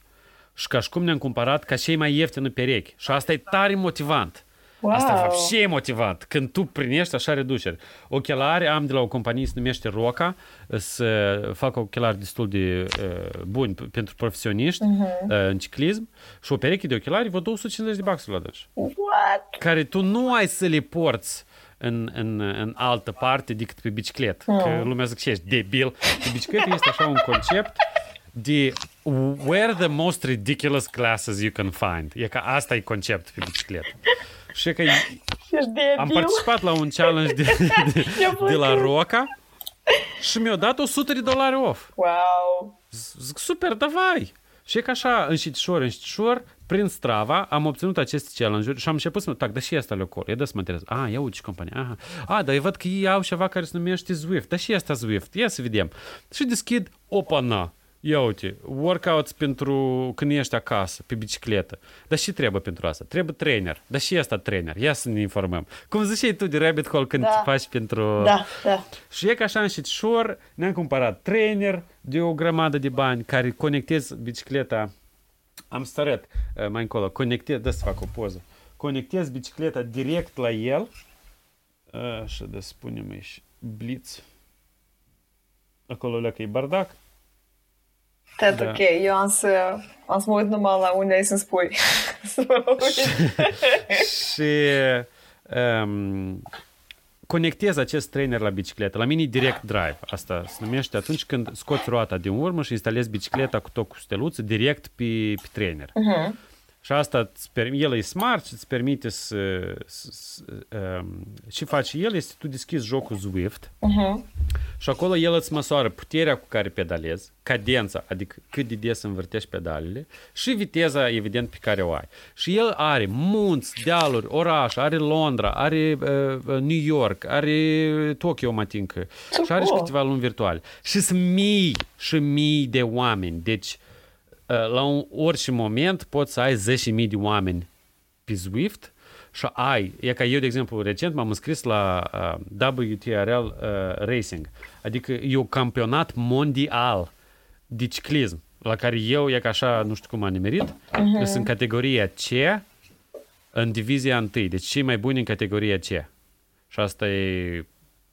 Și ca și cum ne-am cumpărat ca cei mai ieftină pereche. Și asta e tare motivant. Wow. Asta și e motivant. Când tu primești așa reduceri. Ochelari am de la o companie se numește Roca, să fac ochelari destul de uh, buni pentru profesioniști uh-huh. uh, în ciclism și o pereche de ochelari vă 250 de baxuri la deci. What? Care tu nu ai să le porți în, în, în altă parte decât pe bicicletă. Uh. Că lumea zic, ești debil. Pe bicicletă este așa un concept de where the most ridiculous classes you can find. E ca asta e concept pe bicicletă. Și că am participat la un challenge de, de, de la Roca și mi-au dat 100 de dolari off. Wow! Zic, super, davai! Și e ca așa, înșitișor, înșitișor, prin Strava, am obținut aceste challenge-uri și am început să mă, tac, dar și asta locul, e da să mă interesează. Ah, ia uite compania, aha. Ah, dar eu văd că ei au ceva care se numește Zwift, dar și asta Zwift, ia să vedem. Și deschid, opa, na, Ia uite, workouts pentru când ești acasă, pe bicicletă. Dar și trebuie pentru asta? Trebuie trainer. Dar și asta trainer. Ia să ne informăm. Cum ziceai tu de rabbit hole când Da. te faci pentru... Da, da. Și e ca așa și șor, ne-am cumpărat trainer de o grămadă de bani care conectezi bicicleta. Am să arăt uh, mai încolo. Conectez, dă să fac o poză. Conectez bicicleta direct la el. Așa, de spunem aici. Blitz. Acolo leacă e bardac. Tot Da. ok, eu am să, am să mă uit numai la unde ai să-mi spui. Să mă uit. și um, conectez acest trainer la bicicletă. La mine e direct drive. Asta se numește atunci când scoți roata din urmă și instalezi bicicleta cu tot cu steluță direct pe, pe trainer. Mhm. Și asta îți perm- el e smart și îți permite să, să, să um, și faci el este tu deschizi jocul Zwift Mhm. și acolo el îți măsoară puterea cu care pedalezi, cadența, adică cât de des învârtești pedalele și viteza, evident, pe care o ai. Și el are munți, dealuri, oraș, are Londra, are uh, uh, New York, are Tokyo, mă tincă, și are și cool. câteva luni virtuale. Și sunt mii și mii de oameni. Deci, uh, la un orice moment poți să ai 10.000 de oameni pe Zwift și ai, e ca eu, de exemplu, recent m-am înscris la uh, WTRL uh, Racing, adică e un campionat mondial de ciclism, la care eu, e ca așa, nu știu cum am nimerit, uh-huh. sunt în categoria C, în divizia 1, deci cei mai buni în categoria C. Și asta e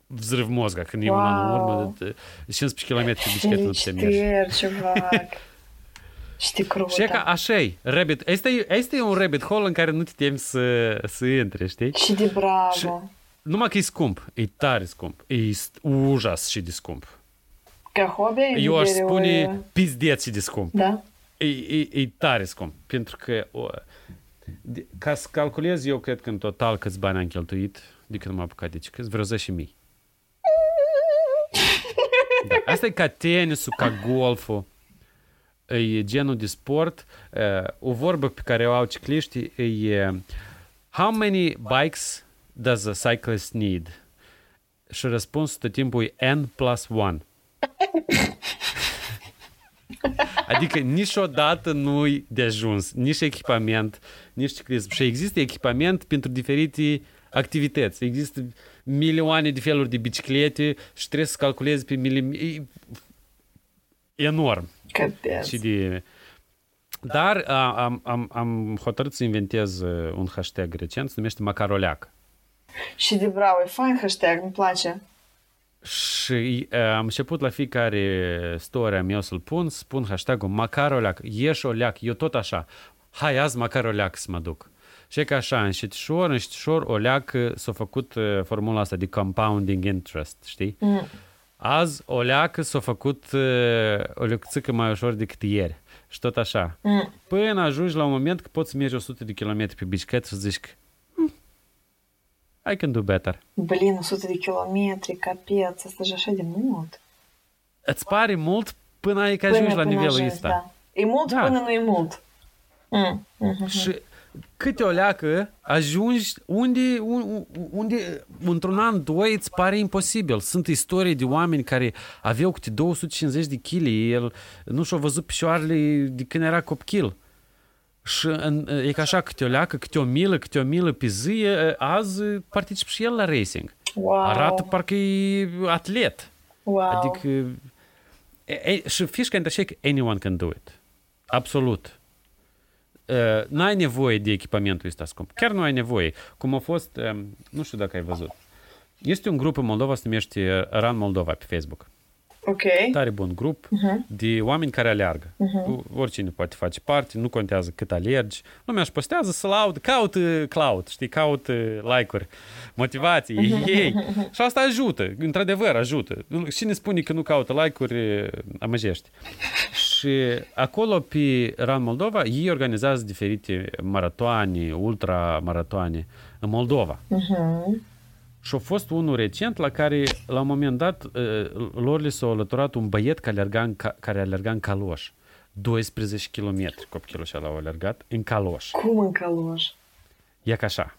vzrâv mozga, când e un an în urmă, Wow. de, de 15 km pe bicicletă nu te mergi. Felicitări, ceva. Știi crută. Și e ca așa e, rabbit, asta e, asta e un rabbit hole în care nu te temi să, să intri, știi? Și de bravo. Și- Numai că e scump, e tare scump, e st- ujas și de scump. Ca hobby? Eu aș Iubirea, spune o- pizdeț și de scump. Da? E, e, e tare scump, pentru că o, de, ca să calculez eu cred că în total câți bani am cheltuit de când m-am apucat de ciclist, vreo 10 mii. Da. Asta e ca tenisul, ca golful. E genul de sport. Uh, o vorbă pe care o au cicliștii e How many bikes does a cyclist need? Și răspunsul tot timpul e N plus 1. Adică niciodată nu-i de ajuns, nici echipament, nici ciclism. Și există echipament pentru diferite activități. Există milioane de feluri de biciclete și trebuie să calculezi pe milim... E enorm. Căpeț. Și de... Dar a, am, am, am hotărât să inventez uh, un hashtag recent, se numește Macaroleac. Și de bravo, e fain hashtag, îmi place. Și uh, am început la fiecare story a meu să-l pun, spun hashtagul Macaroleac, ieși o leac, eu tot așa, hai azi Macaroleac să mă duc. Și e ca așa, înștișor, înștișor, o leacă s-a făcut uh, formula asta de compounding interest, știi? Mm. Azi o leacă s-a făcut uh, o lecuțică mai ușor decât ieri. Și tot așa. Mm. Până ajungi la un moment că poți să mergi 100 de km pe bicicletă și să zici că "Hmm, I can do better. Blin, 100 de kilometri, capeț, asta e așa de mult. Îți pare mult până ai că ajungi la nivelul ajungi, ăsta. Da. E mult Da. până nu e mult. Mm. Mm-hmm. Și câte o leacă ajungi unde, un- unde într-un an, doi, îți pare imposibil. Sunt istorii de oameni care aveau câte 250 de kg, el nu și-a văzut picioarele de când era copil. Și în, e ca așa câte o leacă, câte o milă, câte o milă pe zi, e, azi particip și el la racing. Wow. Arată parcă e atlet. wow. Adică... E, e, și fișca între așa că anyone can do it. Absolut. Uh, n-ai nevoie de echipamentul ăsta scump. Chiar nu ai nevoie. Cum a fost, um, nu știu dacă ai văzut. Este un grup în Moldova, se numește Run Moldova pe Facebook. Ok. Tare bun grup de oameni care aleargă. Oricine poate face parte, nu contează cât alergi. Lumea își postează să laud, caută cloud, știi, caută like-uri, motivații, ei. Și asta ajută, într-adevăr ajută. Cine spune că nu caută like-uri, amăjește. Și acolo pe Run Moldova, ei organizează diferite maratoane, ultramaratoane în Moldova. Mhm. Și a fost unul recent la care, la un moment dat, uh, lor li s-a alăturat un băiet care alerga în, ca, care alerga în caloș. 12 km copilul și l-au alergat în caloș. Cum în caloș? E ca așa.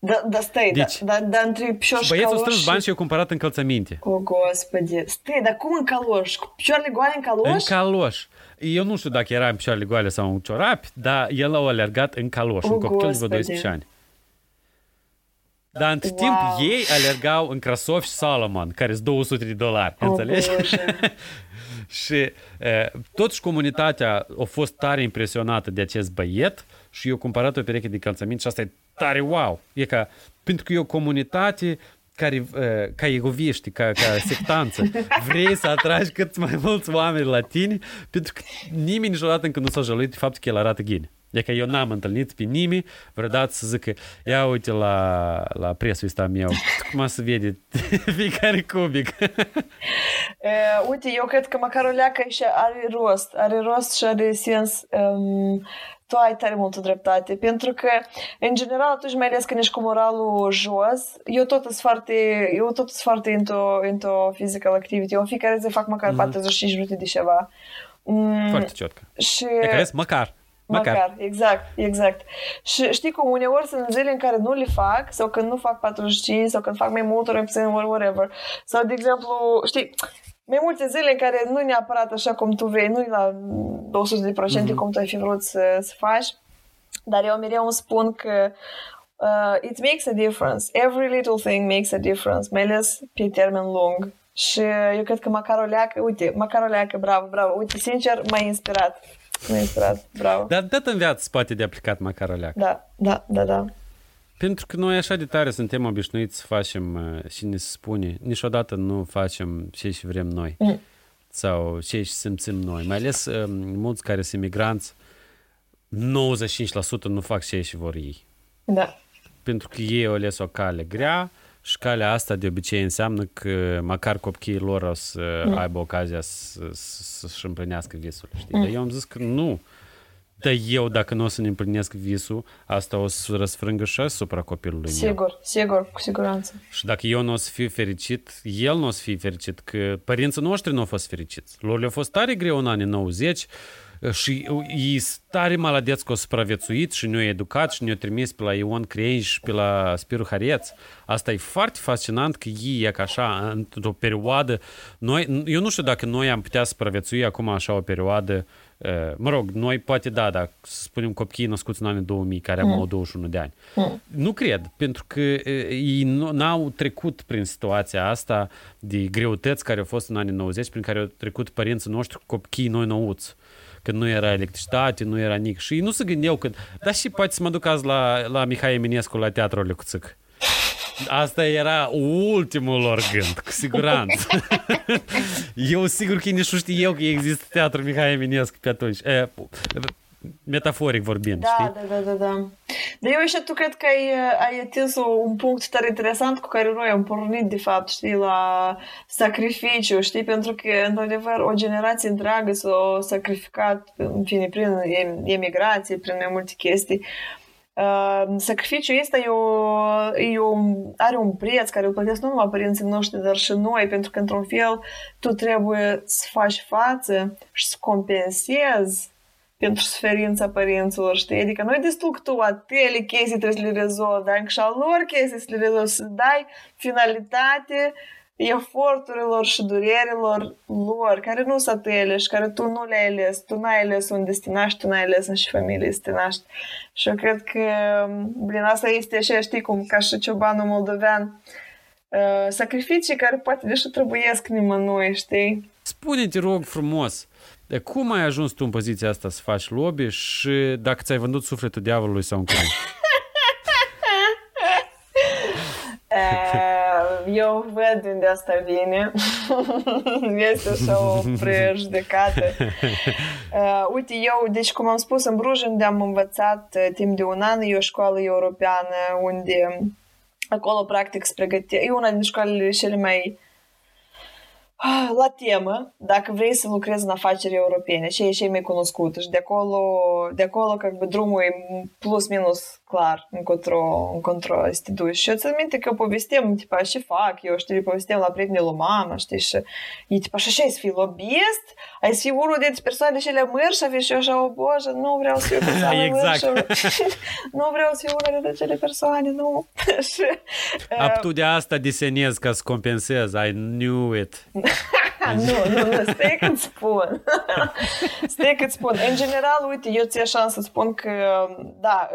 Da, da, stai, deci, da, da, da între picioși Băiețul strâns bani și eu cumpărat încălțăminte. O, gospodi. Stai, dar cum în caloș? Cu picioarele goale în caloș? În caloș. Eu nu știu dacă era în picioarele goale sau în ciorapi, dar el a alergat în caloș, O, un copil de vreo Господи. 12 ani. Dar între Wow. timp ei alergau în crasofi Salomon, care sunt 200 de dolari, O, înțelegi? Bože. și e, totuși comunitatea a fost tare impresionată de acest băiet și eu cumpărat o pereche de calțăminte și asta e tare wow. E ca, pentru că e o comunitate care, e, ca egoviști, ca, ca sectanță. Vrei să atragi cât mai mulți oameni la tine, pentru că nimeni niciodată încă nu s-a jăluit de faptul că el arată gine. E că eu n-am întâlnit pe nimeni vreodată să zică, ia uite la, la presul ăsta meu, cum se vede fiecare cubic. E, uite, eu cred că măcar o leacă și are rost, are rost și are sens. Um, tu ai tare multă dreptate, pentru că, în general, atunci mai ales când ești cu moralul jos, eu tot sunt foarte, eu tot sunt foarte into, into physical activity. Eu în fiecare zi fac măcar 45 minute de ceva. Mm, Foarte ciotcă. și... E că vezi, măcar. Măcar. Măcar, exact, exact. Și știi cum uneori sunt zile în care nu le fac sau când nu fac 45 sau când fac mai mult ori mai puțin ori whatever. Sau, de exemplu, știi, mai multe zile în care nu neapărat așa cum tu vrei, nu la 200% mm-hmm. cum tu ai fi vrut să, să faci, dar eu mereu îmi spun că uh, it makes a difference. Every little thing makes a difference, mai ales pe termen lung. Și eu cred că măcar o leacă, uite, măcar o leacă, bravo, bravo. Uite, sincer, m-ai inspirat. M-ai inspirat, bravo. Dar dat în viață poate de aplicat măcar o leacă. Da, da, da, da. Pentru că noi așa de tare suntem obișnuiți să facem uh, și ne se spune, niciodată nu facem ce și vrem noi. Mm. Sau ce și simțim noi. Mai ales uh, mulți care sunt migranți, 95% nu fac ce și vor ei. Da. Pentru că ei au ales o cale grea și calea asta de obicei înseamnă că măcar copiii lor o să mm. aibă ocazia să, să, să-și împlinească visul. Știi? Mm. Dar eu am zis că nu. Dar eu, dacă nu o să ne împlinesc visul, asta o să răsfrângă și asupra copilului meu. Sigur, sigur, cu siguranță. Și dacă eu nu o să fiu fericit, el nu o să fie fericit, că părinții noștri nu au fost fericiți. Lor le-a fost tare greu în anii 90 și ei sunt tare maladeți că au supraviețuit și ne-au educat și ne-au trimis pe la Ion Crei și pe la Spiru Hareț. Asta e foarte fascinant că ei, e ca așa, într-o perioadă, noi, eu nu știu dacă noi am putea supraviețui acum așa o perioadă Uh, mă rog, noi poate da, dar să spunem copiii născuți în anii 2000, care mm. au 21 de ani. Mm. Nu cred, pentru că uh, ei nu, n-au trecut prin situația asta de greutăți care au fost în anii 90, prin care au trecut părinții noștri cu copiii noi nouți când nu era electricitate, nu era nic. Și ei nu se gândeau că... Dar și poate să mă duc azi la, la Mihai Eminescu la Teatrul Lecuțic. Asta era ultimul lor gând, cu siguranță. eu sigur că nici nu știu că există teatru Mihai Eminescu pe atunci. E, metaforic vorbind, da, știi? Da, da, da, da. Dar eu și tu cred că ai, ai atins un punct tare interesant cu care noi am pornit, de fapt, știi, la sacrificiu, știi, pentru că, într-adevăr, o generație întreagă s-a sacrificat, în fine, prin emigrație, prin mai multe chestii. Uh, sacrificiul ăsta e o, e o, are un preț care îl plătesc nu numai părinții noștri, dar și noi, pentru că, într-un fel, tu trebuie să faci față și să compensezi pentru suferința părinților, știi? Adică nu e destul că tu atele chestii trebuie să le rezolvi, dar și al lor chestii să le rezolvi, să dai finalitate eforturilor și durerilor lor, care nu sunt atele și care tu nu le-ai ales, tu n-ai ales unde să te naști, tu n-ai ales în și familie să te naști. Și eu cred că, prin asta este așa, știi, cum ca și ciobanul moldovean, uh, sacrificii care poate deși trebuiesc nimănui, știi? Spune-te, rog frumos, de cum ai ajuns tu în poziția asta să faci lobby și dacă ți-ai vândut sufletul diavolului sau încă Eu văd unde asta vine. este așa o prejudecată. Uh, uite, eu, deci cum am spus, în Bruj, unde am învățat uh, timp de un an, e o școală europeană unde acolo practic se pregătie. E una din școalele cele mai Ah, la temă, dacă vrei să lucrezi în afaceri europene, ce e cei mai cunoscut și de acolo, de acolo как бы, drumul e plus minus clar încotro, încotro să te duci. Și eu țin minte că povestim, tipa, ce fac eu, știi, povestim la prietenii lui mama, știi, și e tipa, și așa, ai să fii lobbyist? Ai să fii unul dintre persoane cele mărșave și eu așa, o bože, nu vreau să fiu persoană exact. nu vreau să fiu una dintre cele persoane, nu. și, uh, tu de asta desenezi ca să compensezi, I knew it. nu, nu, nu, stai că spun. stai că spun. În general, uite, eu ți așa să spun că, da,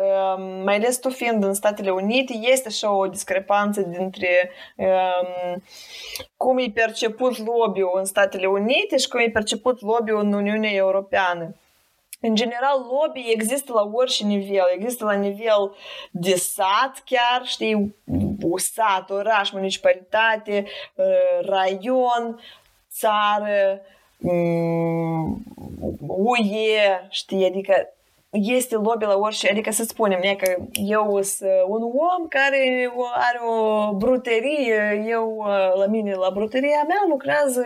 mai ales tu fiind în Statele Unite, este așa o discrepanță dintre um, cum e perceput lobby-ul în Statele Unite și cum e perceput lobby-ul în Uniunea Europeană. În general, lobby există la orice nivel. Există la nivel de sat chiar, știi, sat, oraș, municipalitate, raion, țară, UE, știi, adică este lobby la orice, adică să spunem, ne, că eu sunt un om care are o bruterie, eu la mine la bruteria mea lucrează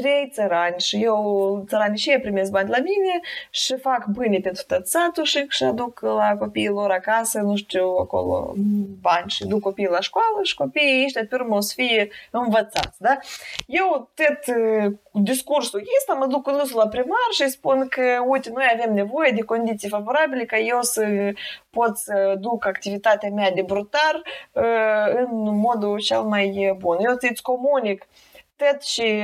trei țărani și eu, țăranii și ei primesc bani la mine și fac băni pentru tot satul și, și aduc la copiii lor acasă, nu știu, acolo bani și duc copiii la școală și copiii ăștia pe urmă o să fie învățați, da? Eu tot discursul ăsta mă duc dus la primar și spun că, uite, noi avem nevoie de condiții favorabile ca eu să pot să duc activitatea mea de brutar în modul cel mai bun. Eu ți-ți comunic tot și,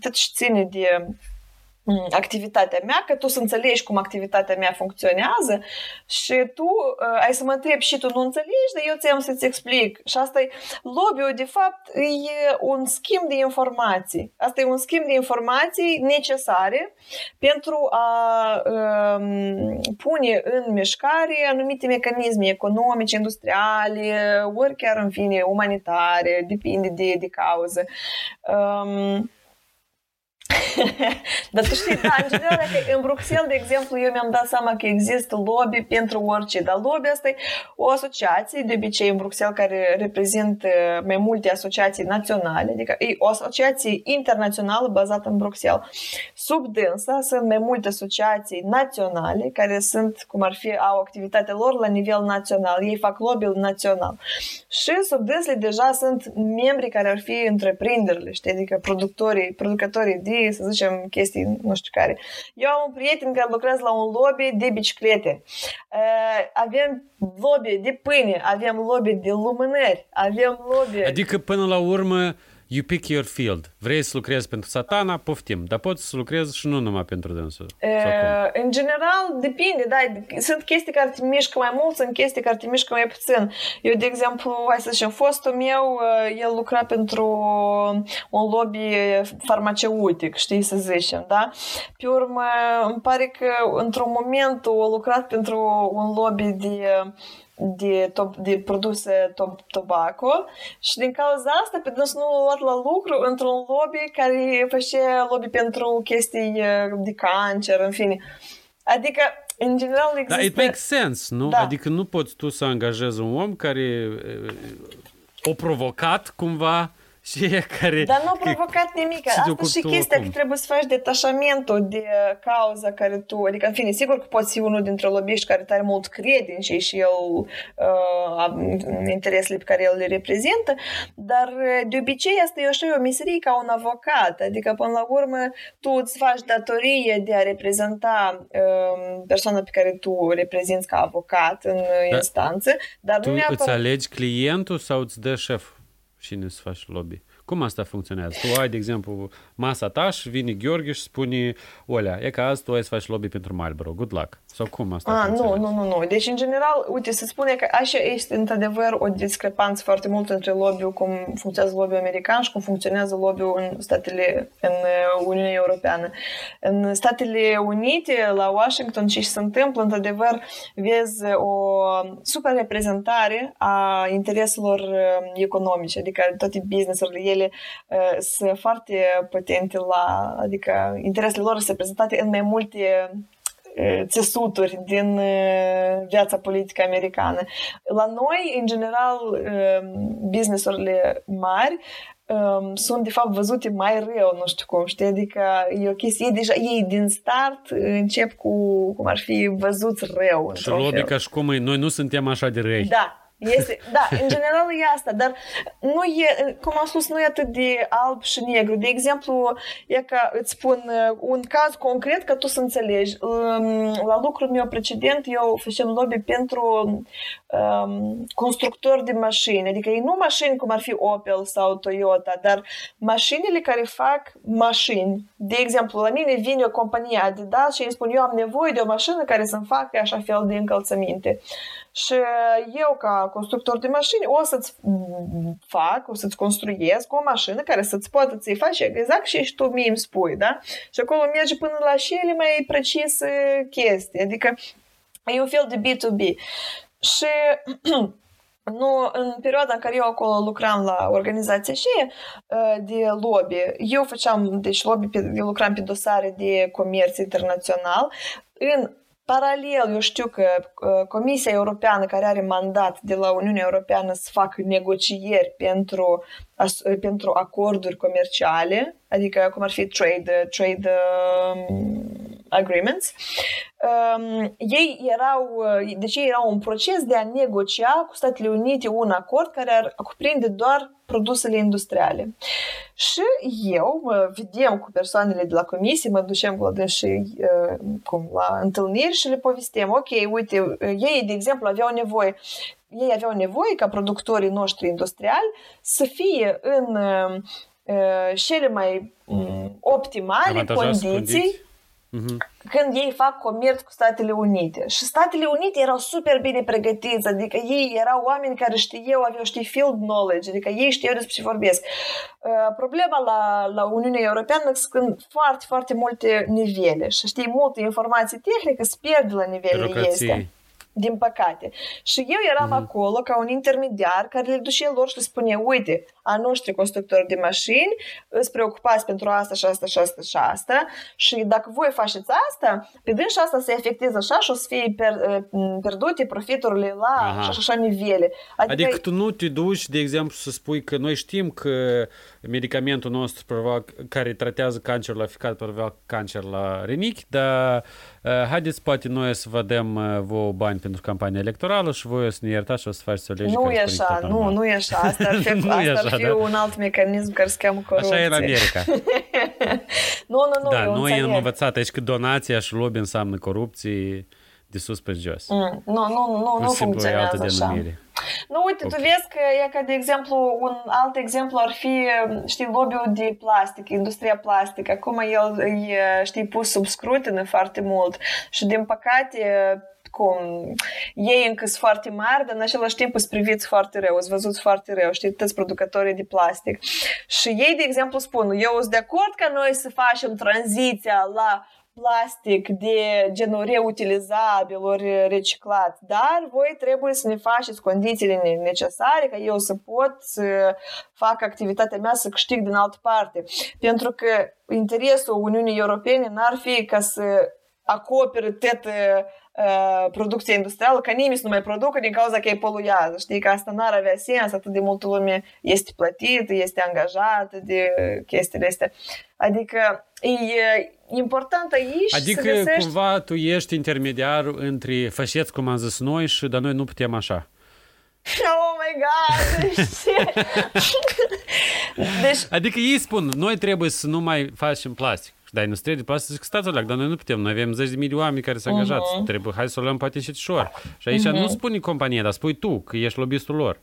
tot și ține de activitatea mea, că tu să înțelegi cum activitatea mea funcționează și tu uh, ai să mă întrebi și tu nu înțelegi, dar eu ți-am să-ți explic. Și asta e, lobby de fapt, e un schimb de informații. Asta e un schimb de informații necesare pentru a um, pune în mișcare anumite mecanisme economice, industriale, ori chiar, în fine, umanitare, depinde de, de cauză. Um, dar tu știi, da, în general, dacă în Bruxelles, de exemplu, eu mi-am dat seama că există lobby pentru orice, dar lobby asta e o asociație, de obicei în Bruxelles, care reprezintă mai multe asociații naționale, adică e o asociație internațională bazată în Bruxelles. Sub dânsa sunt mai multe asociații naționale care sunt, cum ar fi, au activitatea lor la nivel național. Ei fac lobby național. Și sub dânsele deja sunt membri care ar fi întreprinderile, știi, adică producătorii, producătorii de să zicem, chestii nu știu care. Eu am un prieten care lucrează la un lobby de biciclete. Avem lobby de pâine, avem lobby de lumânări, avem lobby... Adică până la urmă you pick your field. Vrei să lucrezi pentru satana, poftim, dar poți să lucrezi și nu numai pentru dânsul. E, în general, depinde, da, sunt chestii care te mișcă mai mult, sunt chestii care te mișcă mai puțin. Eu, de exemplu, hai să zicem, fostul meu, el lucra pentru un lobby farmaceutic, știi să zicem, da? Pe urmă, îmi pare că într-un moment a lucrat pentru un lobby de de, top, de produse top, tobacco și din cauza asta pe dânsul nu l-a luat la lucru într-un lobby care făcea lobby pentru chestii de cancer, în fine. Adică, în general, există... Da, it makes sense, nu? Da. Adică nu poți tu să angajezi un om care o provocat cumva și care... Dar nu a provocat nimic. Asta și chestia că trebuie să faci detașamentul de cauza care tu... Adică, în fine, sigur că poți fi unul dintre lobiști care tare mult crede în și și el uh, interesele pe care el le reprezintă, dar de obicei asta e așa o meserie ca un avocat. Adică, până la urmă, tu îți faci datorie de a reprezenta uh, persoana pe care tu reprezinți ca avocat în da. instanță, dar tu nu neapărat... îți alegi clientul sau îți dă șef? Cine să faci lobby. Cum asta funcționează? Tu ai, de exemplu, masa ta și vine Gheorghe și spune, Olea, e ca azi tu ai să faci lobby pentru Marlboro, good luck. Sau cum asta A, nu, nu, nu, nu. Deci, în general, uite, se spune că așa este, într-adevăr, o discrepanță foarte mult între lobby cum funcționează lobby american și cum funcționează lobby în statele, în uh, Uniunea Europeană. În Statele Unite, la Washington, ce se întâmplă, într-adevăr, vezi o super reprezentare a intereselor uh, economice, adică toate business-urile, ele uh, sunt foarte potente la, adică interesele lor sunt reprezentate în mai multe țesuturi din viața politică americană. La noi, în general, businessurile mari um, sunt de fapt văzute mai rău, nu știu cum, știi? Adică e o chestie, deja ei din start încep cu, cum ar fi văzuți rău. Și logica și cum noi nu suntem așa de răi. Da, este, da, în general e asta, dar nu e, cum am spus, nu e atât de alb și negru. De exemplu, e ca îți spun uh, un caz concret ca tu să înțelegi. Um, la lucrul meu precedent, eu făceam lobby pentru um, constructori de mașini, adică ei nu mașini cum ar fi Opel sau Toyota, dar mașinile care fac mașini. De exemplu, la mine vine o companie Adidas și îmi spun eu am nevoie de o mașină care să-mi facă așa fel de încălțăminte. Și eu, ca constructor de mașini, o să-ți fac, o să-ți construiesc o mașină care să-ți poată ți face exact și tu mie îmi spui, da? Și acolo merge până la cele mai precise chestii. Adică e un fel de B2B. Și Nu, în perioada în care eu acolo lucram la organizația și de lobby, eu făceam, deci lobby, eu lucram pe dosare de comerț internațional. În Paralel, eu știu că Comisia Europeană, care are mandat de la Uniunea Europeană să facă negocieri pentru, pentru acorduri comerciale, adică cum ar fi trade, trade um, agreements, um, ei erau, deci ei erau un proces de a negocia cu Statele Unite un acord care ar cuprinde doar produsele industriale. Și eu mă vedem cu persoanele de la comisie, mă ducem la dâns și uh, cum, la întâlniri și le povestim, ok, uite, ei, de exemplu, aveau nevoie ei aveau nevoie ca productorii noștri industriali să fie în uh, cele mai um, optimale condiții, condiții uh-huh. când ei fac comerț cu Statele Unite. Și Statele Unite erau super bine pregătiți, adică ei erau oameni care știau, aveau știi field knowledge, adică ei știau despre ce vorbesc. Uh, problema la, la Uniunea Europeană sunt foarte, foarte multe nivele și știi, multe informații tehnică se pierd la nivelele este din păcate. Și eu eram mm. acolo ca un intermediar care le duce lor și le spune, uite, a noștri constructori de mașini îți preocupați pentru asta și asta și asta și asta și dacă voi faceți asta, pe din și asta se efecteze așa și o să fie per, pierdute profiturile la Aha. și așa nivele. Adică, adică tu nu te duci, de exemplu, să spui că noi știm că medicamentul nostru provoacă, care tratează cancerul la ficat provoacă cancer la renichi, dar uh, haideți poate noi să vă dăm uh, vouă bani pentru campania electorală și voi o să ne iertați și o să faceți o lege Nu e așa, nu, nu e așa. Asta ar fi, nu asta ar fi da? un alt mecanism care se cheamă corupție. Așa e în America. nu, nu, nu, Da, noi am învățat aici că donația și lobby înseamnă corupție de sus pe jos. Mm, nu, nu, nu, nu funcționează așa. Denumire. Nu, uite, okay. tu vezi că e ca, de exemplu, un alt exemplu ar fi, știi, lobby-ul de plastic, industria plastică. Acum el e, știi, pus sub scrutină foarte mult și, din păcate, cum ei încă sunt foarte mari, dar în același timp sunt priviți foarte rău, sunt văzuți foarte rău, știi, toți producătorii de plastic. Și ei, de exemplu, spun, eu sunt de acord ca noi să facem tranziția la plastic de genul reutilizabil ori reciclat, dar voi trebuie să ne faceți condițiile necesare ca eu să pot să fac activitatea mea să câștig din altă parte. Pentru că interesul Uniunii Europene n-ar fi ca să acopere tot uh, producția industrială, ca nimeni să nu mai producă din cauza că ei poluează. Știi că asta n-ar avea sens, atât de multă lume este plătită, este angajată de chestiile astea. Adică e important aici Adică să găsești... cumva tu ești intermediar între faceți cum am zis noi și dar noi nu putem așa. Oh my god! deci... Adică ei spun, noi trebuie să nu mai facem plastic. Dar industria de plastic zic, stați oleac, dar noi nu putem, noi avem zeci de mii de oameni care s-au angajat, uh-huh. trebuie, hai să o luăm poate și ușor. Și aici uh-huh. nu spune compania, dar spui tu, că ești lobbyistul lor.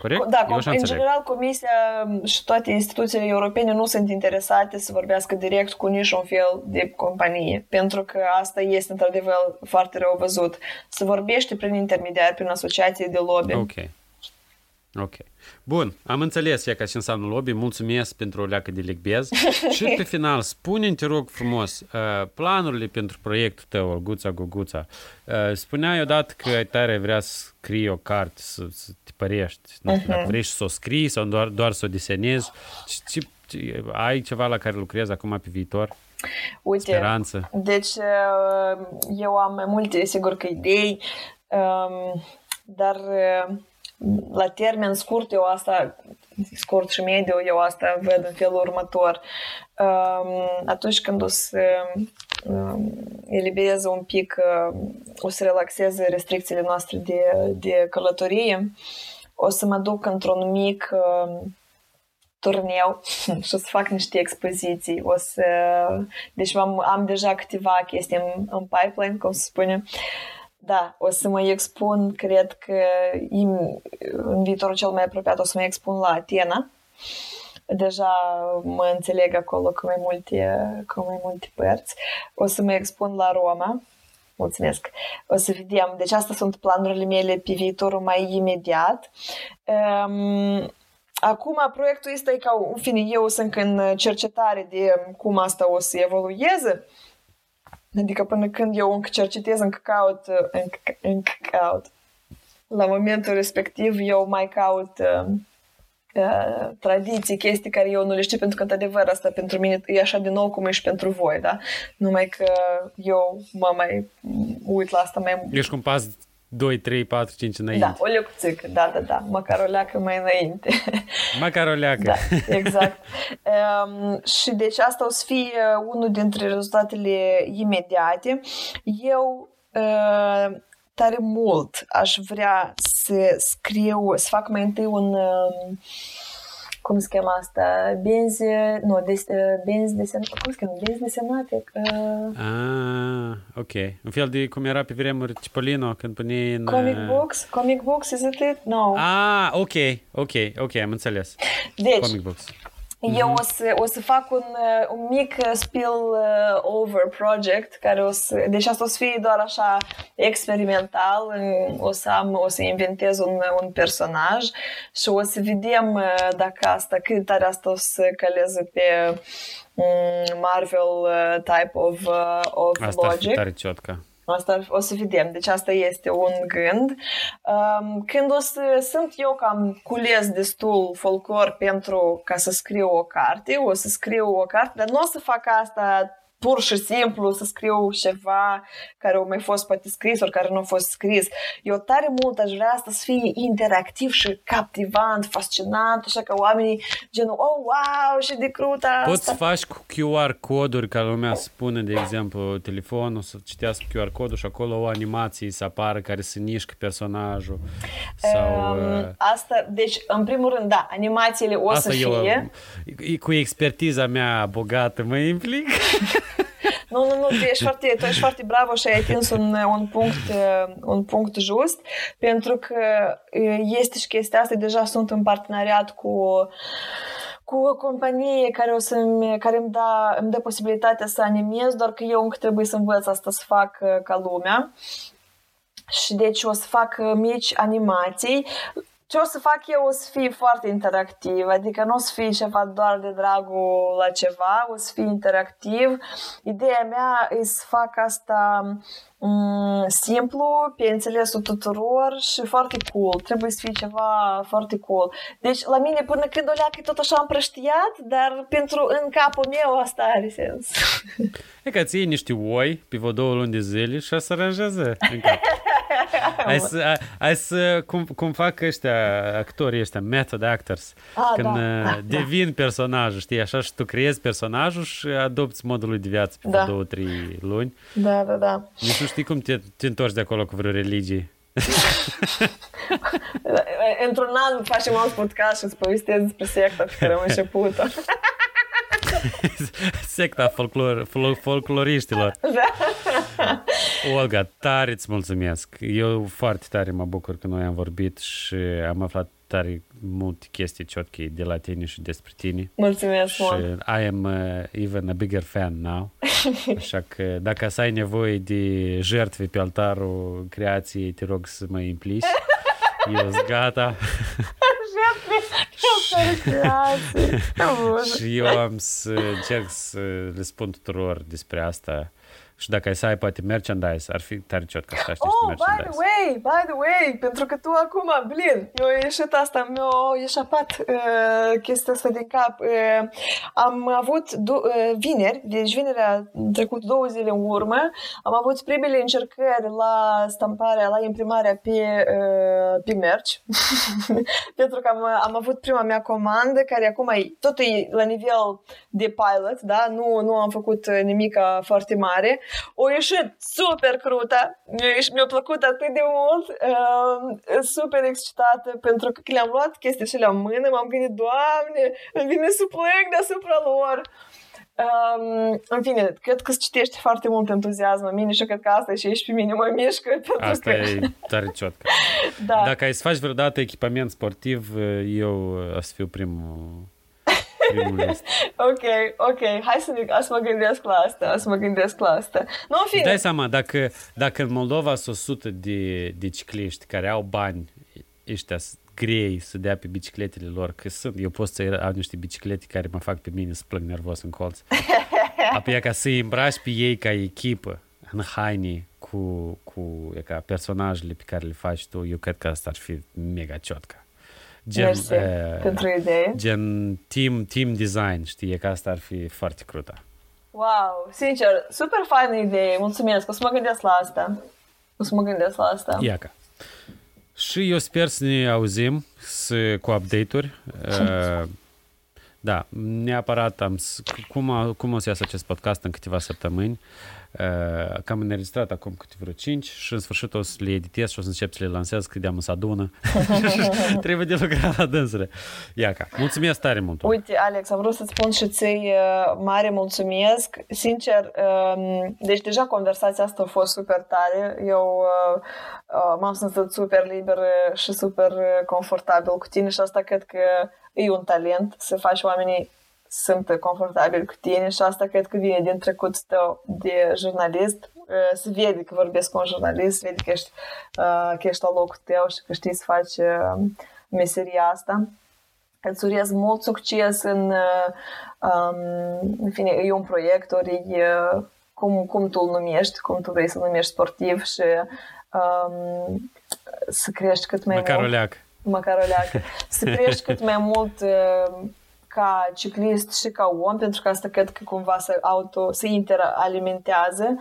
Corect? Da, Eu în general, Comisia și toate instituțiile europene nu sunt interesate să vorbească direct cu niciun fel de companie, pentru că asta este într-adevăr foarte rău văzut. Se vorbește prin intermediari, prin asociații de lobby. Ok. Ok. Bun, am înțeles ea ca ce înseamnă lobby, mulțumesc pentru o leacă de licbez și pe final, spune te rog frumos, uh, planurile pentru proiectul tău, Olguța Guguța. Uh, spuneai odată că tare vrea să scrii o carte, să, să te părești, nu știu, uh-huh. dacă vrei să o scrii sau doar, doar să o desenezi, ce, ce, ai ceva la care lucrezi acum pe viitor? Uite, Speranță. deci uh, eu am mai multe, sigur că idei, um, dar la termen scurt eu asta scurt și mediu, eu asta văd în felul următor. Um, atunci când o să um, elibereze un pic, uh, o să relaxeze restricțiile noastre de, de călătorie, o să mă duc într-un mic uh, turneu și o să fac niște expoziții. O să... Deci am, am deja câteva chestii în, în pipeline, cum se spune. Da, o să mă expun, cred că în, în viitorul cel mai apropiat o să mă expun la Atena. Deja mă înțeleg acolo cu mai multe, cu mai multe părți. O să mă expun la Roma. Mulțumesc. O să vedem. Deci astea sunt planurile mele pe viitorul mai imediat. Um, Acum, proiectul ăsta e ca, în fine, eu sunt în cercetare de cum asta o să evolueze. Adică până când eu încă cercetez, încă caut, încă, încă caut. La momentul respectiv eu mai caut uh, uh, tradiții, chestii care eu nu le știu, pentru că, într-adevăr, asta pentru mine e așa de nou cum e și pentru voi, da? Numai că eu mă mai uit la asta mai... Ești cum pas 2, 3, 4, 5 înainte. Da, o lecuțică, da, da, da, măcar o leacă mai înainte. Măcar o leacă. Da, exact. um, și deci asta o să fie unul dintre rezultatele imediate. Eu uh, tare mult aș vrea să scriu, să fac mai întâi un... Uh, cum se cheamă asta? Benzi, nu, des, benzi desenate, cum se cheamă? Benzi desenate? Uh... Ah, ok. Un fel de cum era pe vremuri Cipolino când punea în... Comic books? Comic books, is it it? No. Ah, ok, ok, ok, am înțeles. Deci, Comic books. Eu o să, o să fac un, un mic spill over project care o să, deci asta o să fie doar așa experimental, o să am, o să inventez un, un personaj și o să vedem dacă asta, cât tare asta o să caleze pe Marvel type of, of asta logic. Asta tare ciotcă. Asta o să vedem. Deci asta este un gând. Când o să sunt eu cam cules destul folclor pentru ca să scriu o carte, o să scriu o carte, dar nu o să fac asta pur și simplu să scriu ceva care au mai fost poate scris ori care nu a fost scris. Eu tare mult aș vrea asta să fie interactiv și captivant, fascinant, așa că oamenii genul, oh, wow, și de cruta asta. Poți să faci cu QR coduri ca lumea să pună, de exemplu, telefonul, să citească QR codul și acolo o animație să apară care să nișcă personajul. Sau, um, asta, deci, în primul rând, da, animațiile o asta să eu, fie. Cu expertiza mea bogată mă implic. Nu, nu, nu, tu ești foarte, tu ești foarte bravo și ai atins un, un, punct, un punct just, pentru că este și chestia asta, deja sunt în parteneriat cu cu o companie care, o să care îmi, da, îmi dă posibilitatea să animez, doar că eu încă trebuie să învăț asta să fac ca lumea. Și deci o să fac mici animații ce o să fac eu o să fie foarte interactiv, adică nu o să fie ceva doar de dragul la ceva, o să fie interactiv. Ideea mea e să fac asta mm, simplu, pe înțelesul tuturor și foarte cool. Trebuie să fie ceva foarte cool. Deci, la mine, până când o leacă, tot așa împrăștiat, dar pentru în capul meu asta are sens. E ca ții niște oi pe vreo două luni de zile și să aranjează în cap. Hai să, hai să cum, cum fac ăștia actorii ăștia, method actors, A, când da, da, devin personajul, știi, așa și tu creezi personajul și adopți modul de viață pe Da. două, trei luni. Da, da, da. Nici nu știi cum te, te întorci de acolo cu vreo religie. Într-un an facem alt podcast și îți povestesc despre secta pe care am început-o. Secta folclor, fol- folcloriștilor. Da. Olga, tare îți mulțumesc. Eu foarte tare mă bucur că noi am vorbit și am aflat tare multe chestii ciotche de la tine și despre tine. Mulțumesc Și mult. I am uh, even a bigger fan now. Așa că dacă să ai nevoie de jertfe pe altarul creației, te rog să mă implici. Eu sunt gata și eu am să încerc să le spun tuturor despre asta Și dacă ai să ai poate merchandise, ar fi tare ciot ca să faci Oh, niște by merchandise. the way, by the way, pentru că tu acum, blin, eu a ieșit asta, mi-a ieșapat uh, chestia asta din cap. Uh, am avut du- uh, vineri, deci vinerea trecut două zile în urmă, am avut primele încercări la stamparea, la imprimarea pe, uh, pe merch, pentru că am, am avut prima mea comandă, care acum e, tot e la nivel de pilot, da? Nu, nu am făcut nimic foarte mare. O ieșit super crută, mi-a, ieș- mi-a plăcut atât de mult, uh, super excitată, pentru că când le-am luat chestii și în mână, m-am gândit, Doamne, îmi vine să plec deasupra lor. Um, în fine, cred că îți citești foarte mult entuziasm în mine și cred că asta și ești pe mine mă mișcă. Pentru Asta că, e tare ciot. da. Dacă ai să faci vreodată echipament sportiv, eu o să fiu primul, primul list. Ok, ok, hai să, ne, să mă gândesc la asta, să mă gândesc la asta. Nu, în Îți fine, dai seama, dacă, dacă în Moldova sunt 100 de, de cicliști care au bani ăștia s- grei să dea pe bicicletele lor, că sunt, eu pot să au niște biciclete care mă fac pe mine să plâng nervos în colț. Apoi ca să-i îmbraci pe ei ca echipă în haine cu, cu e ca personajele pe care le faci tu, eu cred că asta ar fi mega ciotca. Gen, mersi eh, pentru idee. gen team, team design, știi, e că asta ar fi foarte crută. Wow, sincer, super faină idee, mulțumesc, o să mă gândesc la asta. O să mă gândesc la asta. Iaca. Și eu sper să ne auzim să, cu update-uri. Uh, da, neapărat am, s- cum, a, cum o să iasă acest podcast în câteva săptămâni. Uh, că am înregistrat acum câte vreo 5 și în sfârșit o să le editez și o să încep să le lansez, că de-am să adună. Trebuie de lucrat la dânsele. Iaca, mulțumesc tare mult! Uite, Alex, am vrut să-ți spun și ție uh, mare mulțumesc. Sincer, um, deci deja conversația asta a fost super tare. Eu uh, uh, m-am simțit super liber și super uh, confortabil cu tine și asta cred că e un talent să faci oamenii să simtă confortabil cu tine și asta cred că vine din trecutul tău de jurnalist. Uh, Se vede că vorbesc cu un jurnalist, se vede că ești, uh, că ești la locul tău și că știi să faci uh, meseria asta. Îți urez mult succes în, uh, um, în fine, e un proiect, ori e, cum, cum tu îl numești, cum tu vrei să numești sportiv și um, să crești cât mai Măcar o mult. leac. Măcar o leacă. Să crești cât mai mult uh, ca ciclist și ca om, pentru că asta cred că cumva se auto, se interalimentează.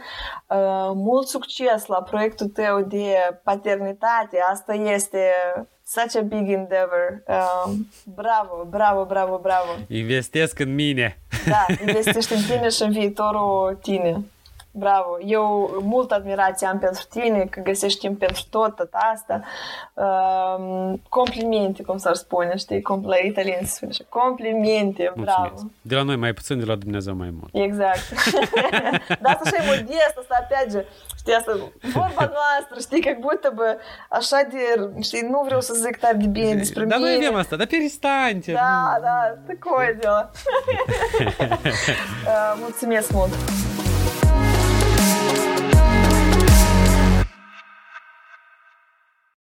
Uh, mult succes la proiectul tău de paternitate. Asta este such a big endeavor. Uh, bravo, bravo, bravo, bravo. Investesc în mine. Da, investești în tine și în viitorul tine Bravo! Eu mult admirație am pentru tine, că găsești timp pentru tot, tot asta. Um, complimente, cum s-ar spune, știi? Com- la italieni se spune așa. Complimente, bravo! Mulțumesc. De la noi mai puțin, de la Dumnezeu mai mult. Exact. Dar asta așa e modest, asta опять же, știi, asta, vorba noastră, știi, că будто бы, așa de, știi, nu vreau să zic tare de bine despre Dar mine. noi avem asta, dar перестаньте. Da, da, такое дело. Uh, Mulțumesc mult!